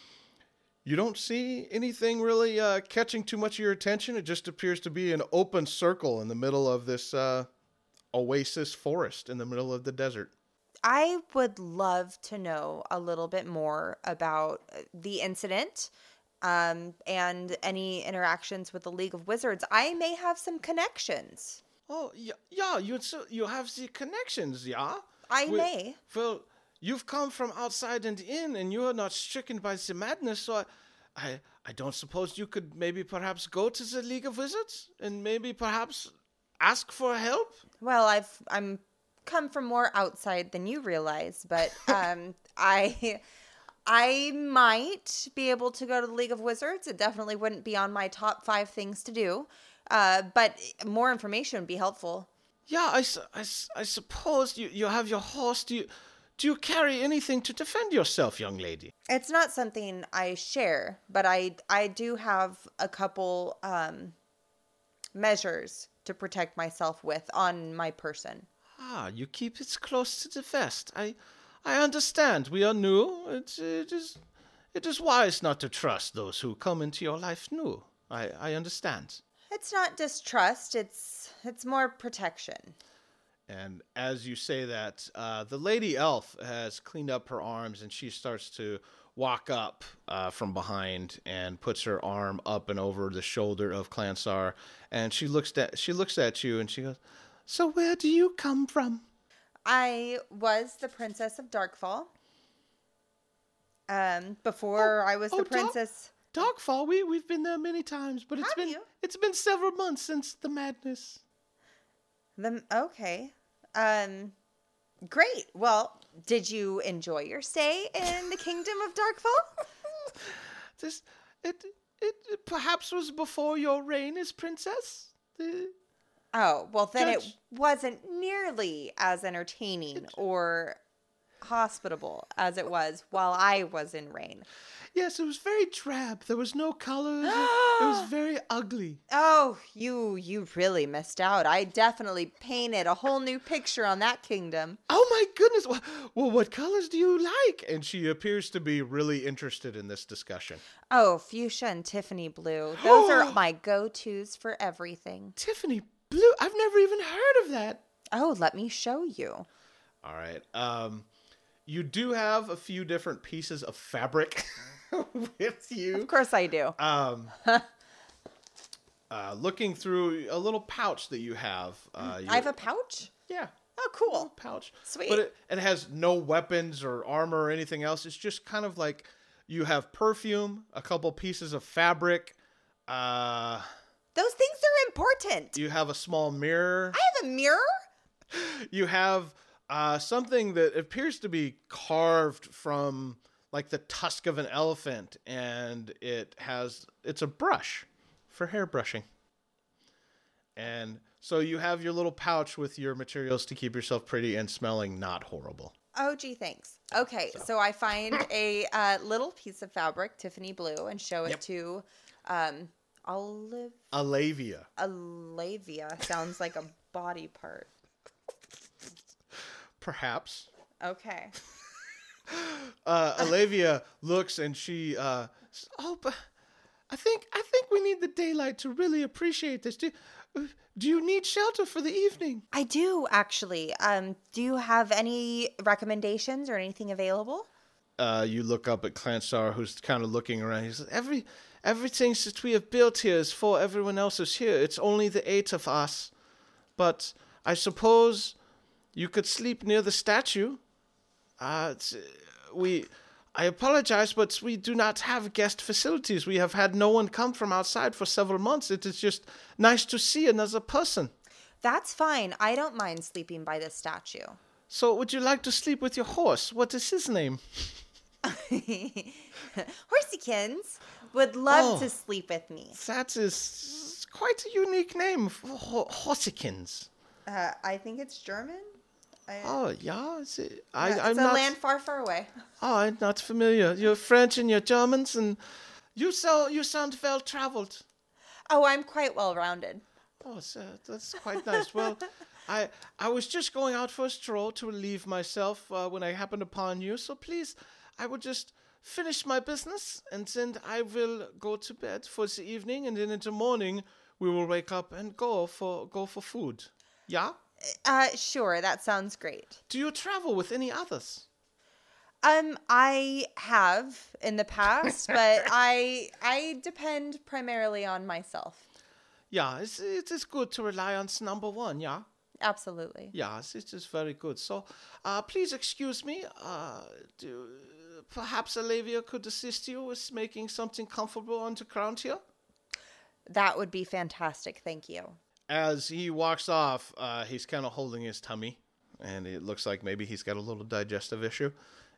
you don't see anything really uh, catching too much of your attention. It just appears to be an open circle in the middle of this uh, oasis forest in the middle of the desert. I would love to know a little bit more about uh, the incident um, and any interactions with the League of Wizards. I may have some connections. Oh, yeah, yeah you you have the connections, yeah? I We- may. Well, you've come from outside and in, and you are not stricken by the madness, so I, I, I don't suppose you could maybe perhaps go to the League of Wizards and maybe perhaps ask for help? Well, I've I'm come from more outside than you realize, but um, I I might be able to go to the League of Wizards. It definitely wouldn't be on my top five things to do, uh, but more information would be helpful. Yeah, I, I, I suppose you, you have your horse. Do you, do you carry anything to defend yourself, young lady? It's not something I share, but I I do have a couple um, measures to protect myself with on my person. Ah, you keep it close to the vest. I, I understand. We are new. It, it is, it is wise not to trust those who come into your life new. I, I understand. It's not distrust. It's it's more protection. And as you say that, uh, the lady elf has cleaned up her arms and she starts to walk up uh, from behind and puts her arm up and over the shoulder of Clansar. And she looks at she looks at you and she goes, "So where do you come from?" I was the princess of Darkfall. Um, before I was oh, the Dark- princess. Darkfall. We we've been there many times, but it's Have been you? it's been several months since the madness. The okay. Um, great. Well, did you enjoy your stay in the kingdom of Darkfall? This it it, it perhaps was before your reign as princess. The, Oh, well, then it wasn't nearly as entertaining or hospitable as it was while I was in reign. yes, it was very drab. There was no colors. it, was very ugly. Oh, you you really missed out. I definitely painted a whole new picture on that kingdom. Oh my goodness. Well, well, what colors do you like? And she appears to be really interested in this discussion. Oh, fuchsia and Tiffany blue. Those are my go-tos for everything. Tiffany blue. I've never even heard of that. Oh, let me show you. All right. Um, you do have a few different pieces of fabric with you. Of course I do. Um, uh, looking through a little pouch that you have. Uh, you, I have a pouch. yeah. Oh, cool. pouch. Sweet. But it, it has no weapons or armor or anything else. It's just kind of like you have perfume, a couple pieces of fabric, uh, Those things are important. you have a small mirror, I have a mirror. you have uh, something that appears to be carved from like the tusk of an elephant, and it has it's a brush for hair brushing. And So you have your little pouch with your materials to keep yourself pretty and smelling not horrible. Oh, gee, thanks. Okay, so, I find a uh, little piece of fabric, Tiffany blue, and show it Yep. to um, Olive Alavia. Alavia. Sounds like a body part. Perhaps. Okay. Uh, Alavia looks and she uh, "Oh, but I think I think we need the daylight to really appreciate this. Do do you need shelter for the evening?" I do actually. Um, do you have any recommendations or anything available? uh, you look up at Clansar, who's kind of looking around. He says, "Every everything that we have built here is for everyone else is here. It's only the eight of us, but I suppose you could sleep near the statue. Uh, we." I apologize, but we do not have guest facilities. We have had no one come from outside for several months. It is just nice to see another person. That's fine. I don't mind sleeping by the statue. So, would you like to sleep with your horse? What is his name? Horsykins would love Oh. to sleep with me. That is quite a unique name, Ho- Horsikins. Uh, I think it's German. I, Oh, yeah, is it? I, yeah, I'm it's a not. land far, far away. Oh, I'm not familiar. You're French and you're Germans, and you so you sound well traveled. Oh, I'm quite well rounded. Oh, so that's quite nice. Well, I I was just going out for a stroll to relieve myself uh, when I happened upon you. So please, I will just finish my business, and then I will go to bed for the evening, and then in the morning we will wake up and go for go for food. Yeah. Uh, sure, that sounds great. Do you travel with any others? Um, I have in the past, but I I depend primarily on myself. Yeah, it's, it is good to rely on number one, yeah? Absolutely. Yes, it is very good. So, uh, please excuse me. Uh, do, perhaps Olivia could assist you with making something comfortable on the ground here? That would be fantastic. Thank you. As he walks off, uh, he's kind of holding his tummy, and it looks like maybe he's got a little digestive issue.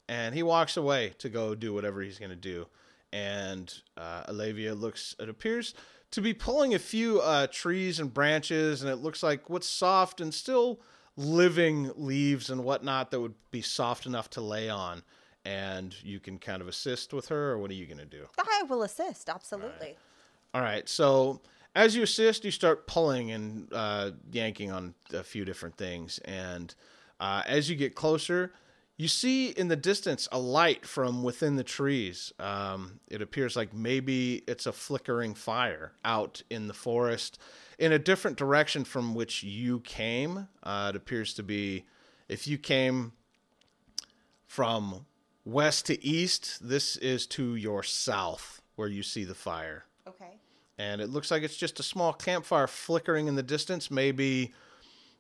And he walks away to go do whatever he's going to do. And uh, Olivia looks, it appears to be pulling a few uh, trees and branches, and it looks like what's soft and still living leaves and whatnot that would be soft enough to lay on. And you can kind of assist with her, or what are you going to do? I will assist. Absolutely. All right. So as you assist, you start pulling and uh, yanking on a few different things, and uh, as you get closer, you see in the distance a light from within the trees. Um, it appears like maybe it's a flickering fire out in the forest in a different direction from which you came. Uh, it appears to be if you came from west to east, this is to your south where you see the fire. And it looks like it's just a small campfire flickering in the distance, maybe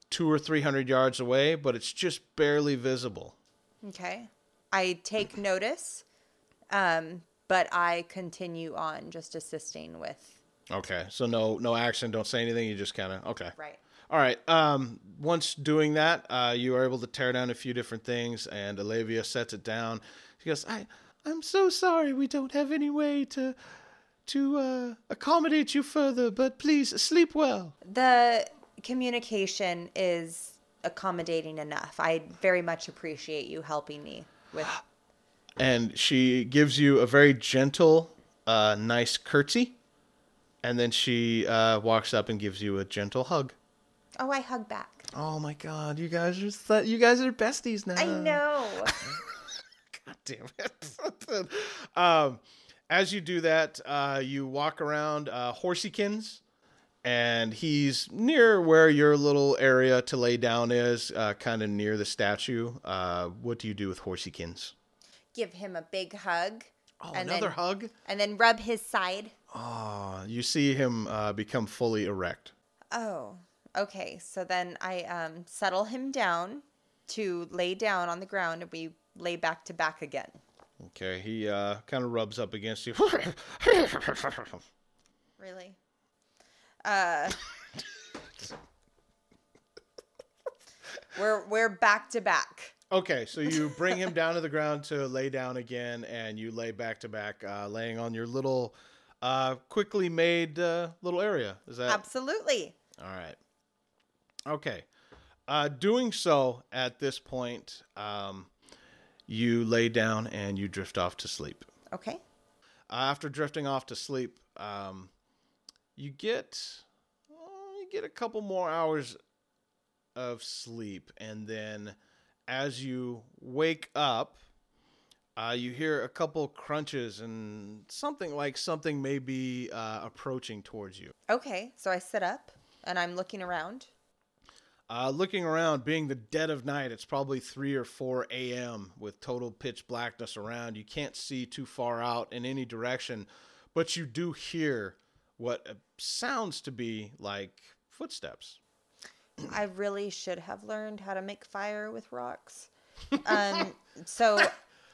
two or three hundred yards away, but it's just barely visible. Okay. I take notice, um, but I continue on just assisting with. Okay, so no no action, don't say anything. You just kind of okay. Right. All right. Um, once doing that, uh, you are able to tear down a few different things, and Olivia sets it down. She goes, "I, I'm so sorry. We don't have any way to, to uh, accommodate you further. But please sleep well." The communication is accommodating enough. I very much appreciate you helping me with. and she gives you a very gentle, uh, nice curtsy, and then she uh, walks up and gives you a gentle hug. Oh, I hug back. Oh my God, you guys are th- you guys are besties now. I know. God damn it. um, as you do that, uh, you walk around uh, Horsykins, and he's near where your little area to lay down is, uh, kind of near the statue. Uh, what do you do with Horsykins? Give him a big hug. Oh, and another then, hug. And then rub his side. Ah, you see him uh, become fully erect. Oh, okay. So then I um, settle him down to lay down on the ground, and we lay back to back again. Okay, he uh, kind of rubs up against you. Really? Uh, we're we're back to back. okay, so you bring him down to the ground to lay down again, and you lay back to back, uh, laying on your little, uh, quickly made uh, little area. Is that Absolutely. all right? Okay. Uh, doing so at this point, um, you lay down and you drift off to sleep. Okay. Uh, after drifting off to sleep, um, you get you get a couple more hours of sleep, and then as you wake up, uh, you hear a couple crunches and something like something may be uh, approaching towards you. Okay. So I sit up and I'm looking around. Uh, looking around, being the dead of night, it's probably 3 or 4 a.m. with total pitch blackness around. You can't see too far out in any direction, but you do hear what uh, sounds to be like footsteps. I really should have learned how to make fire with rocks. Um, so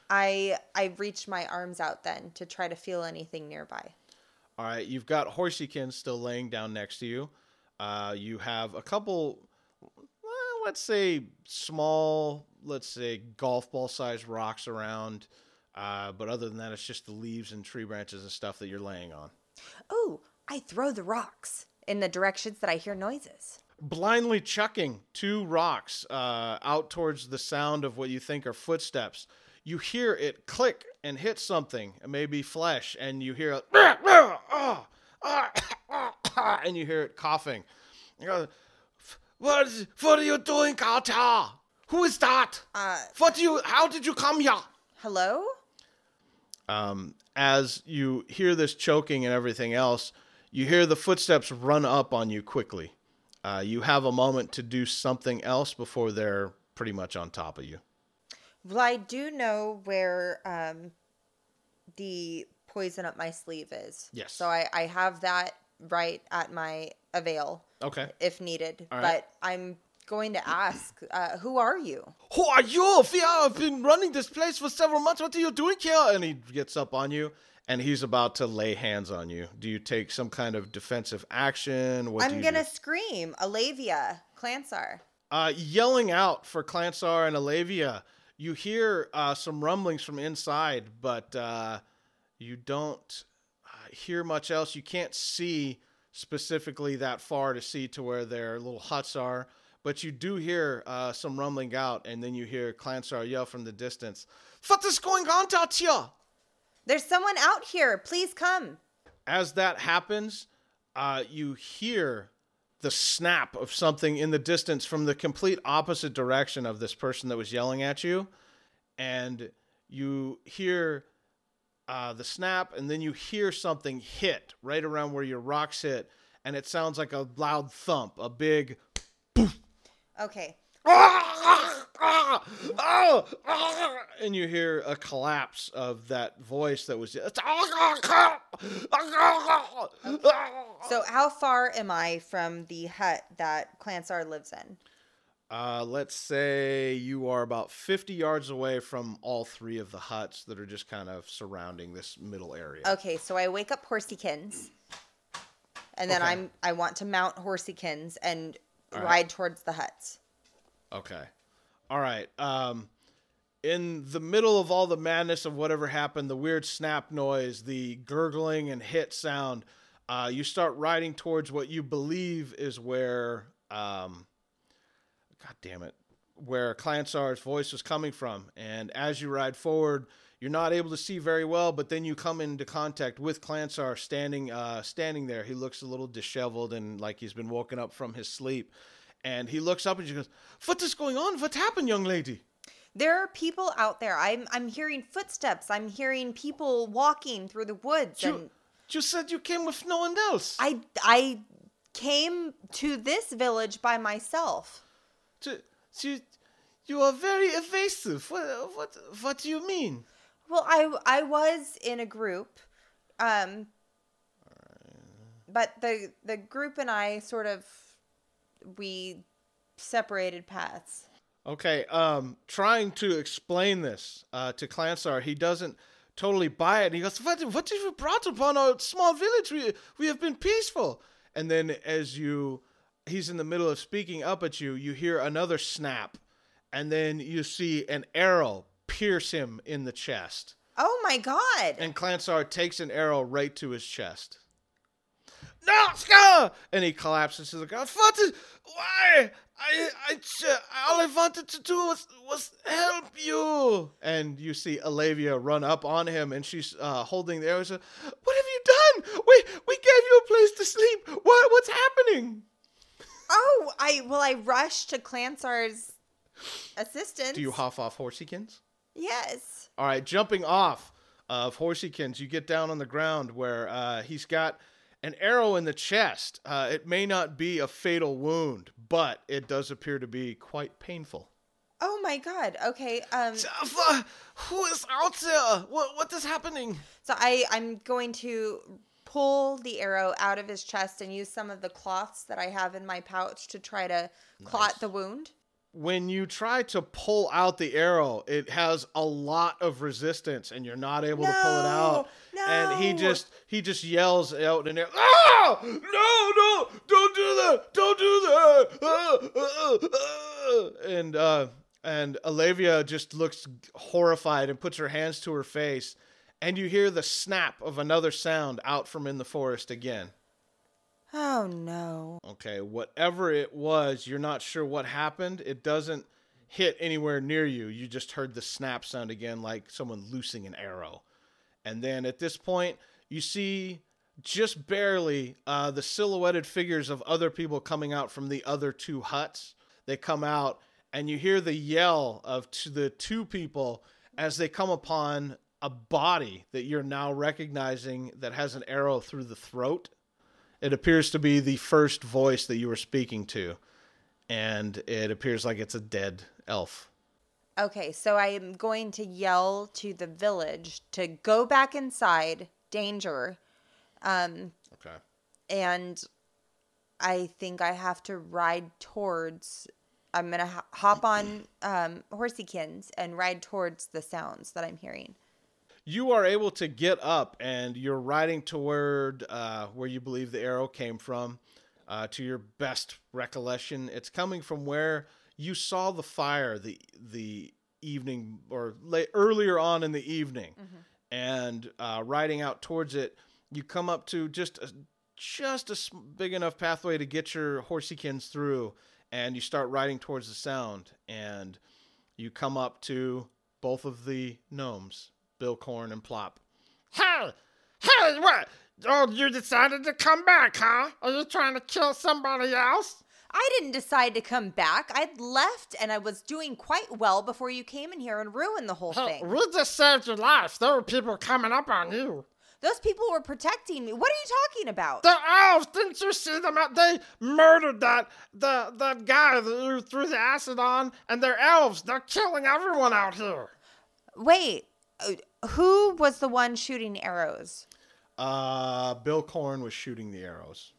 I I reached my arms out then to try to feel anything nearby. All right, you've got Horseykin still laying down next to you. Uh, you have a couple, let's say small, let's say golf ball sized rocks around. Uh, but other than that, it's just the leaves and tree branches and stuff that you're laying on. Oh, I throw the rocks in the directions that I hear noises. blindly chucking two rocks uh, out towards the sound of what you think are footsteps. You hear it click and hit something, maybe flesh, and you hear a and you hear it coughing. You go, what, is, what are you doing, Carter? Who is that? Uh, What do you? How did you come here? hello? um, as you hear this choking and everything else, you hear the footsteps run up on you quickly. Uh, you have a moment to do something else before they're pretty much on top of you. Well, I do know where um, the poison up my sleeve is. Yes. So I, I have that right at my avail Okay. if needed. All right. But I'm going to ask, uh, who are you? Who are you? We have been running this place for several months. What are you doing here? And he gets up on you, and he's about to lay hands on you. Do you take some kind of defensive action? What I'm going to scream, Alavia, Clansar. uh, yelling out for Clansar and Alavia. You hear uh, some rumblings from inside, but uh, you don't uh, hear much else. You can't see specifically that far to see to where their little huts are, but you do hear uh, some rumbling out, and then you hear Clansar yell from the distance, What is going on out here? There's someone out here. Please come. as that happens, uh, you hear the snap of something in the distance from the complete opposite direction of this person that was yelling at you. And you hear uh, the snap, and then you hear something hit right around where your rocks hit. And it sounds like a loud thump, a big. Okay. Ah, ah, ah, and you hear a collapse of that voice that was. just. So, how far am I from the hut that Clansar lives in? Uh, let's say you are about 50 yards away from all three of the huts that are just kind of surrounding this middle area. Okay, so I wake up Horsykins, and then Okay. I'm I want to mount Horsykins and All right. ride towards the huts. Okay. All right. Um, in the middle of all the madness of whatever happened, the weird snap noise, the gurgling and hit sound, uh, you start riding towards what you believe is where, um, God damn it, where Clansar's voice was coming from. And as you ride forward, you're not able to see very well, but then you come into contact with Clansar standing, uh, standing there. He looks a little disheveled and like he's been woken up from his sleep. And he looks up and she goes, "What is going on? What happened, young lady?" There are people out there. I'm I'm hearing footsteps. I'm hearing people walking through the woods, You, and you said you came with no one else. I I came to this village by myself. To- you, you are very evasive. What, what, what do you mean? Well, I I was in a group, um, but the the group and I sort of we separated paths. Okay, um, trying to explain this uh, to Clansar, he doesn't totally buy it. And he goes, "What? What have you brought upon our small village? We we have been peaceful." And then, as you, he's in the middle of speaking up at you, you hear another snap, and then you see an arrow pierce him in the chest. Oh my god! And Clansar takes an arrow right to his chest. no, Scar! And he collapses to the ground. What is, why? I, I, all I wanted to do was, was help you. And you see Alavia run up on him, and she's uh, holding the arrow. What have you done? We, we gave you a place to sleep. What, what's happening? Oh, I well, I rushed to Clansar's assistance. Do you huff off Horsykins? Yes. All right, jumping off of Horsykins, you get down on the ground where uh, he's got an arrow in the chest. Uh, it may not be a fatal wound, but it does appear to be quite painful. Oh my god. Okay. Um Jaffa, who is out there? What what is happening? so I I'm going to pull the arrow out of his chest and use some of the cloths that I have in my pouch to try to clot the wound. When you try to pull out the arrow, it has a lot of resistance, and you're not able to pull it out. No, And he just he just yells out in there, "Ah! No, no! Don't do that! Don't do that!" Ah, ah, ah." And uh, and Alavia just looks horrified and puts her hands to her face, and you hear the snap of another sound out from in the forest again. Oh no. Okay, whatever it was, you're not sure what happened. It doesn't hit anywhere near you. You just heard the snap sound again, like someone loosing an arrow. And then at this point, you see just barely uh, the silhouetted figures of other people coming out from the other two huts. They come out, and you hear the yell of t- the two people as they come upon a body that you're now recognizing that has an arrow through the throat. It appears to be the first voice that you were speaking to, and it appears like it's a dead elf. Okay, so I am going to yell to the village to go back inside, danger. Um Okay. and I think I have to ride towards. I'm gonna hop on um, Horsykins and ride towards the sounds that I'm hearing. You are able to get up, and you're riding toward uh, where you believe the arrow came from. Uh, to your best recollection, it's coming from where you saw the fire the the evening or late, earlier on in the evening, and uh, riding out towards it, you come up to just a, just a big enough pathway to get your horsykins through, and you start riding towards the sound, and you come up to both of the gnomes, Billcorn and Plop. Hey, hey, what? Oh, you decided to come back, huh? Are you trying to kill somebody else? I didn't decide to come back. I'd left and I was doing quite well before you came in here and ruined the whole Hey, thing. we just saved your life. There were people coming up on you. Those people were protecting me. What are you talking about? The elves, didn't you see them? out- They murdered that the that guy that you threw the acid on, and they're elves. They're killing everyone out here. Wait, uh, who was the one shooting arrows? Uh, Billcorn was shooting the arrows.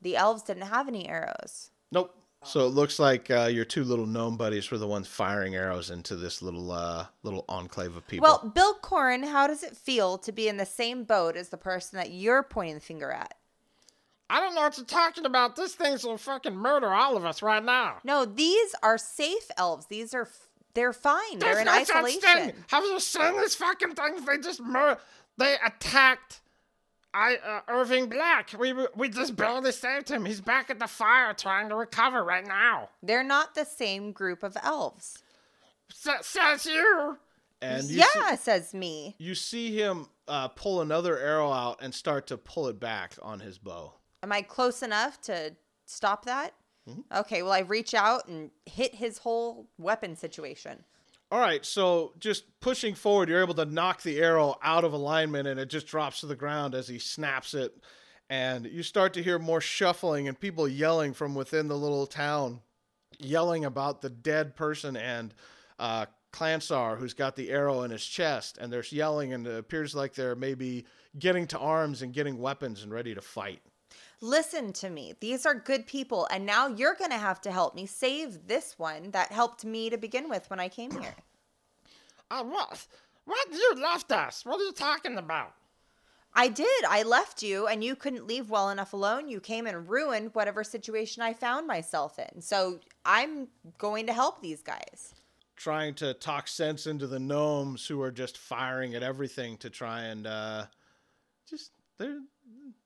The elves didn't have any arrows. Nope. So it looks like uh, your two little gnome buddies were the ones firing arrows into this little uh, little enclave of people. Well, Billcorn, how does it feel to be in the same boat as the person that you're pointing the finger at? I don't know what you're talking about. This thing's will fucking murder all of us right now. No, these are safe elves. These are f- they're fine. They're There's in no such isolation. thing. Have you seen these fucking things? They just mur- They attacked I uh, Irving Black. We we just barely saved him. He's back at the fire trying to recover right now. They're not the same group of elves. S- says you. and you yeah, see, says me. you see him uh, pull another arrow out and start to pull it back on his bow. Am I close enough to stop that? Mm-hmm. Okay, well, I reach out and hit his whole weapon situation. All right, so just pushing forward, you're able to knock the arrow out of alignment and it just drops to the ground as he snaps it. And you start to hear more shuffling and people yelling from within the little town, yelling about the dead person and uh, Clansar, who's got the arrow in his chest. And they're yelling, and it appears like they're maybe getting to arms and getting weapons and ready to fight. Listen to me. These are good people, and now you're going to have to help me save this one that helped me to begin with when I came here. Uh, what? What? You left us. What are you talking about? I did. I left you, and you couldn't leave well enough alone. You came and ruined whatever situation I found myself in. So I'm going to help these guys. Trying to talk sense into the gnomes who are just firing at everything to try and uh, just they're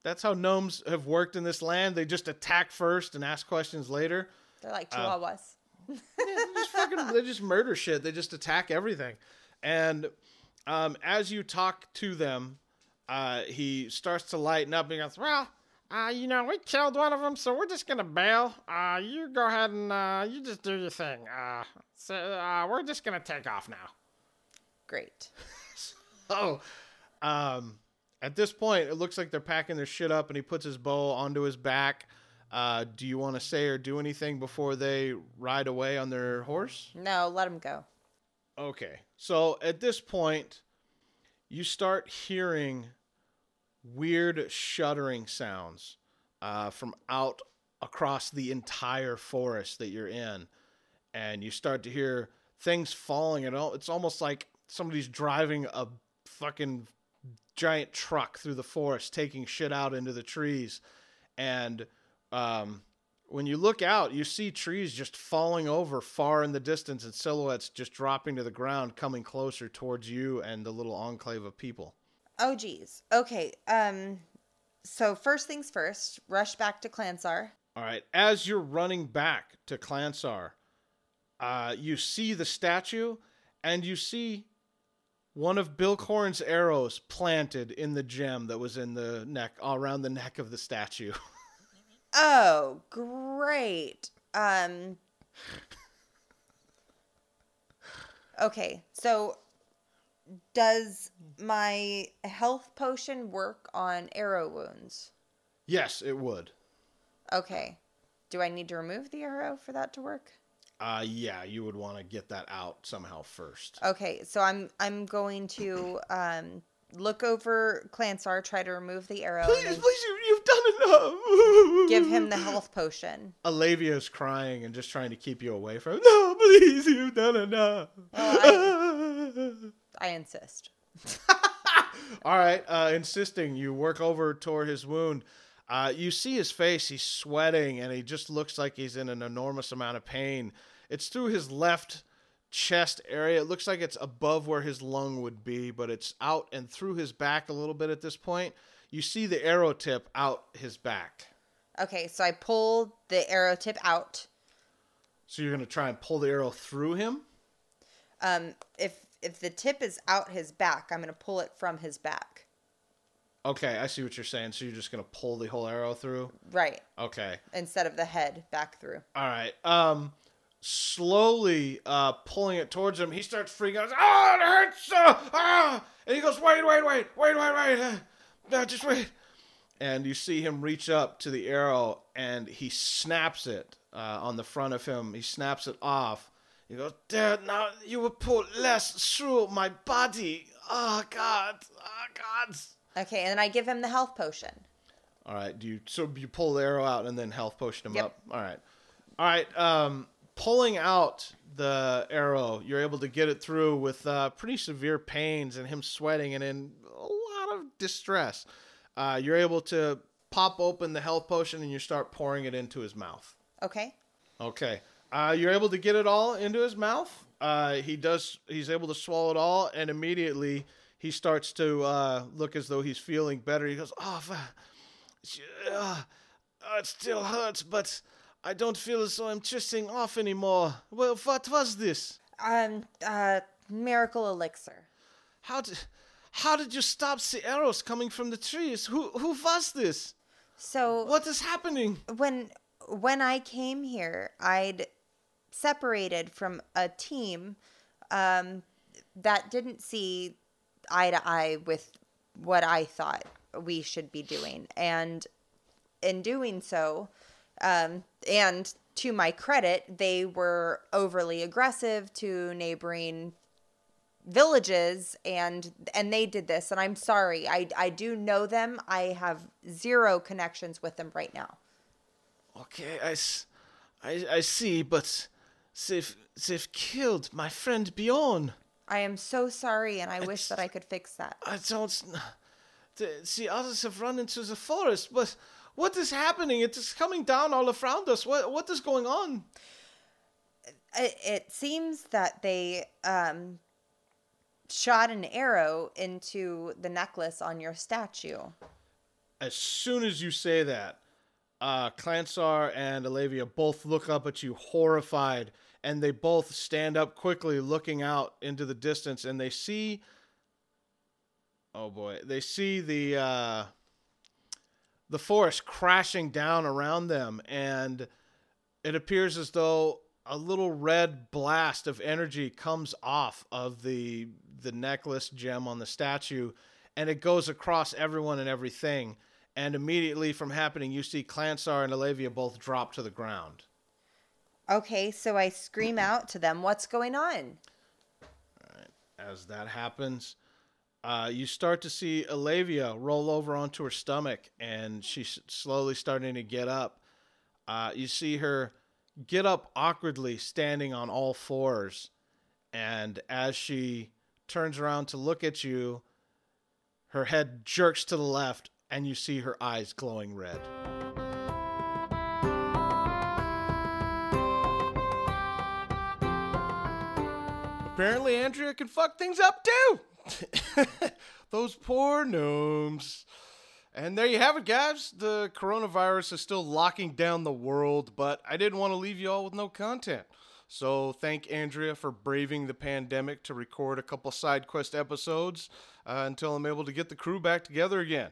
that's how gnomes have worked in this land. They just attack first and ask questions later. They're like chihuahuas. Yeah, they just fucking they just murder shit. They just attack everything. And um, as you talk to them, uh, he starts to lighten up and he goes, Well, uh, you know, we killed one of them, so we're just gonna bail. Uh, you go ahead and uh, you just do your thing. Uh, so uh, we're just gonna take off now. Great. "Oh." Um, at this point, it looks like they're packing their shit up, and he puts his bow onto his back. Uh, do you want to say or do anything before they ride away on their horse? No, let him go. Okay. So at this point, you start hearing weird shuddering sounds uh, from out across the entire forest that you're in. And you start to hear things falling. And all- it's almost like somebody's driving a fucking giant truck through the forest, taking shit out into the trees. And um, when you look out, you see trees just falling over far in the distance and silhouettes just dropping to the ground, coming closer towards you and the little enclave of people. Oh geez. Okay. Um so first things first, rush back to Clansar. All right, as you're running back to Clansar, uh, you see the statue and you see one of Billcorn's arrows planted in the gem that was in the neck, around the neck of the statue. Oh, great. Um Okay, so does my health potion work on arrow wounds? yes, it would. Okay. Do I need to remove the arrow for that to work? Uh, yeah, you would want to get that out somehow first. Okay, so I'm I'm going to um look over Clansar, try to remove the arrow, Please, please, you, you've done enough. give him the health potion. Alavia's crying and just trying to keep you away from. No, please, you've done enough. I insist. All right, uh, insisting you work over toward his wound. Uh, you see his face; he's sweating, and he just looks like he's in an enormous amount of pain. It's through his left chest area. It looks like it's above where his lung would be, but it's out and through his back a little bit at this point. You see the arrow tip out his back. Okay, so I pull the arrow tip out. So you're gonna try and pull the arrow through him. Um, if if the tip is out his back, I'm gonna pull it from his back. Okay, I see what you're saying. So you're just gonna pull the whole arrow through. Right, Okay. instead of the head back through. All right. Um, slowly uh, pulling it towards him, he starts freaking out. Oh, it hurts! Uh, ah! And he goes, wait, wait, wait, wait, wait, wait. Uh, no, just wait. And you see him reach up to the arrow and he snaps it uh, on the front of him. He snaps it off. He goes, Dad, now you will pull less through my body. Oh, God. Oh, God. Okay, and then I give him the health potion. All right. Do you so you pull the arrow out and then health potion him Yep. up? All right. All right. Um, pulling out the arrow, you're able to get it through with uh, pretty severe pains and him sweating and in a lot of distress. Uh, you're able to pop open the health potion and you start pouring it into his mouth. Okay. Okay. Uh, you're able to get it all into his mouth. Uh, he does. He's able to swallow it all, and immediately he starts to uh, look as though he's feeling better. He goes, "Oh, uh, it still hurts, but I don't feel as though I'm twisting off anymore. Well, what was this? Um, uh, miracle elixir. How did, how did you stop the arrows coming from the trees? Who, who was this? So What is happening? when when I came here, I'd separated from a team um, that didn't see eye to eye with what I thought we should be doing, and in doing so, um, and to my credit, they were overly aggressive to neighboring villages and and they did this and I'm sorry. I I do know them. I have zero connections with them right now. Okay, I, I, I see, but they've, they've killed my friend Bjorn. I am so sorry, and I wish that I could fix that. I don't. The, the others have run into the forest, but what is happening? It is coming down all around us. What what is going on? It, it seems that they um, shot an arrow into the necklace on your statue. as soon as you say that, uh, Clansar and Alavia both look up at you, horrified, and they both stand up quickly, looking out into the distance, and they see. Oh boy, they see the uh, the forest crashing down around them, and it appears as though a little red blast of energy comes off of the the necklace gem on the statue, and it goes across everyone and everything and immediately from happening, you see Clansar and Alavia both drop to the ground. Okay, so I scream out to them, "What's going on?" As that happens, uh, you start to see Alavia roll over onto her stomach, and she's slowly starting to get up. Uh, you see her get up awkwardly, standing on all fours, and as she turns around to look at you, her head jerks to the left, and you see her eyes glowing red. Apparently, Andrea can fuck things up too. Those poor gnomes. And there you have it, guys. The coronavirus is still locking down the world, but I didn't want to leave you all with no content. So thank Andrea for braving the pandemic to record a couple side quest episodes uh, until I'm able to get the crew back together again.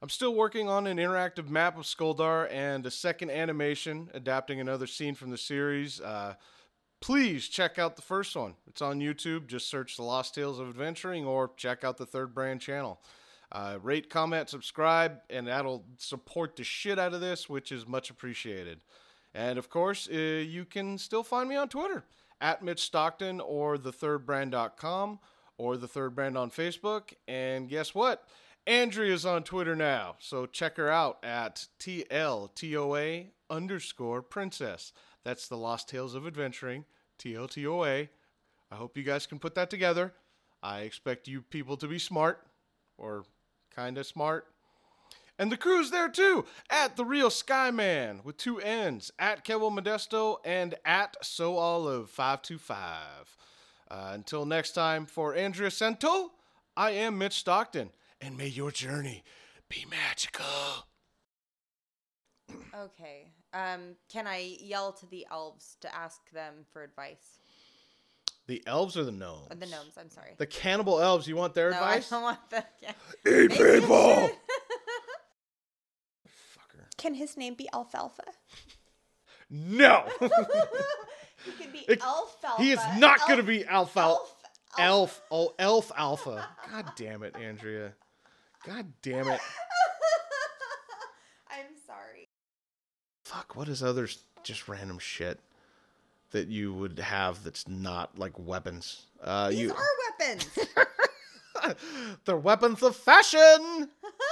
I'm still working on an interactive map of Skuldar and a second animation adapting another scene from the series. Uh, please check out the first one. It's on YouTube. Just search The Lost Tales of Adventuring or check out the Third Brand channel. Uh, rate, comment, subscribe, and that'll support the shit out of this, which is much appreciated. And of course, uh, you can still find me on Twitter at Mitch Stockton or thethirdbrand.com or the Third Brand on Facebook. And guess what? Andrea's on Twitter now, so check her out at TLTOA underscore princess. That's the Lost Tales of Adventuring, TLTOA. I hope you guys can put that together. I expect you people to be smart, or kind of smart. And the crew's there too, at The Real Skyman with two N's, at Kevo Modesto and at So Olive 525. Uh, until next time, for Andrea Sento, I am Mitch Stockton and may your journey be magical. Okay. Um, can I yell to the elves to ask them for advice? The elves or the gnomes? Or the gnomes, I'm sorry. The cannibal elves, you want their no, advice? I don't want the. Yeah. Eat people! Fucker. Can his name be Alfalfa? No! He could be It- Alfalfa. he is not going to be alpha. Elf. Elf. Oh, elf alpha. God damn it, Andrea. God damn it. I'm sorry. Fuck, what is other just random shit that you would have that's not like weapons? Uh, These you, are weapons. They're weapons of fashion!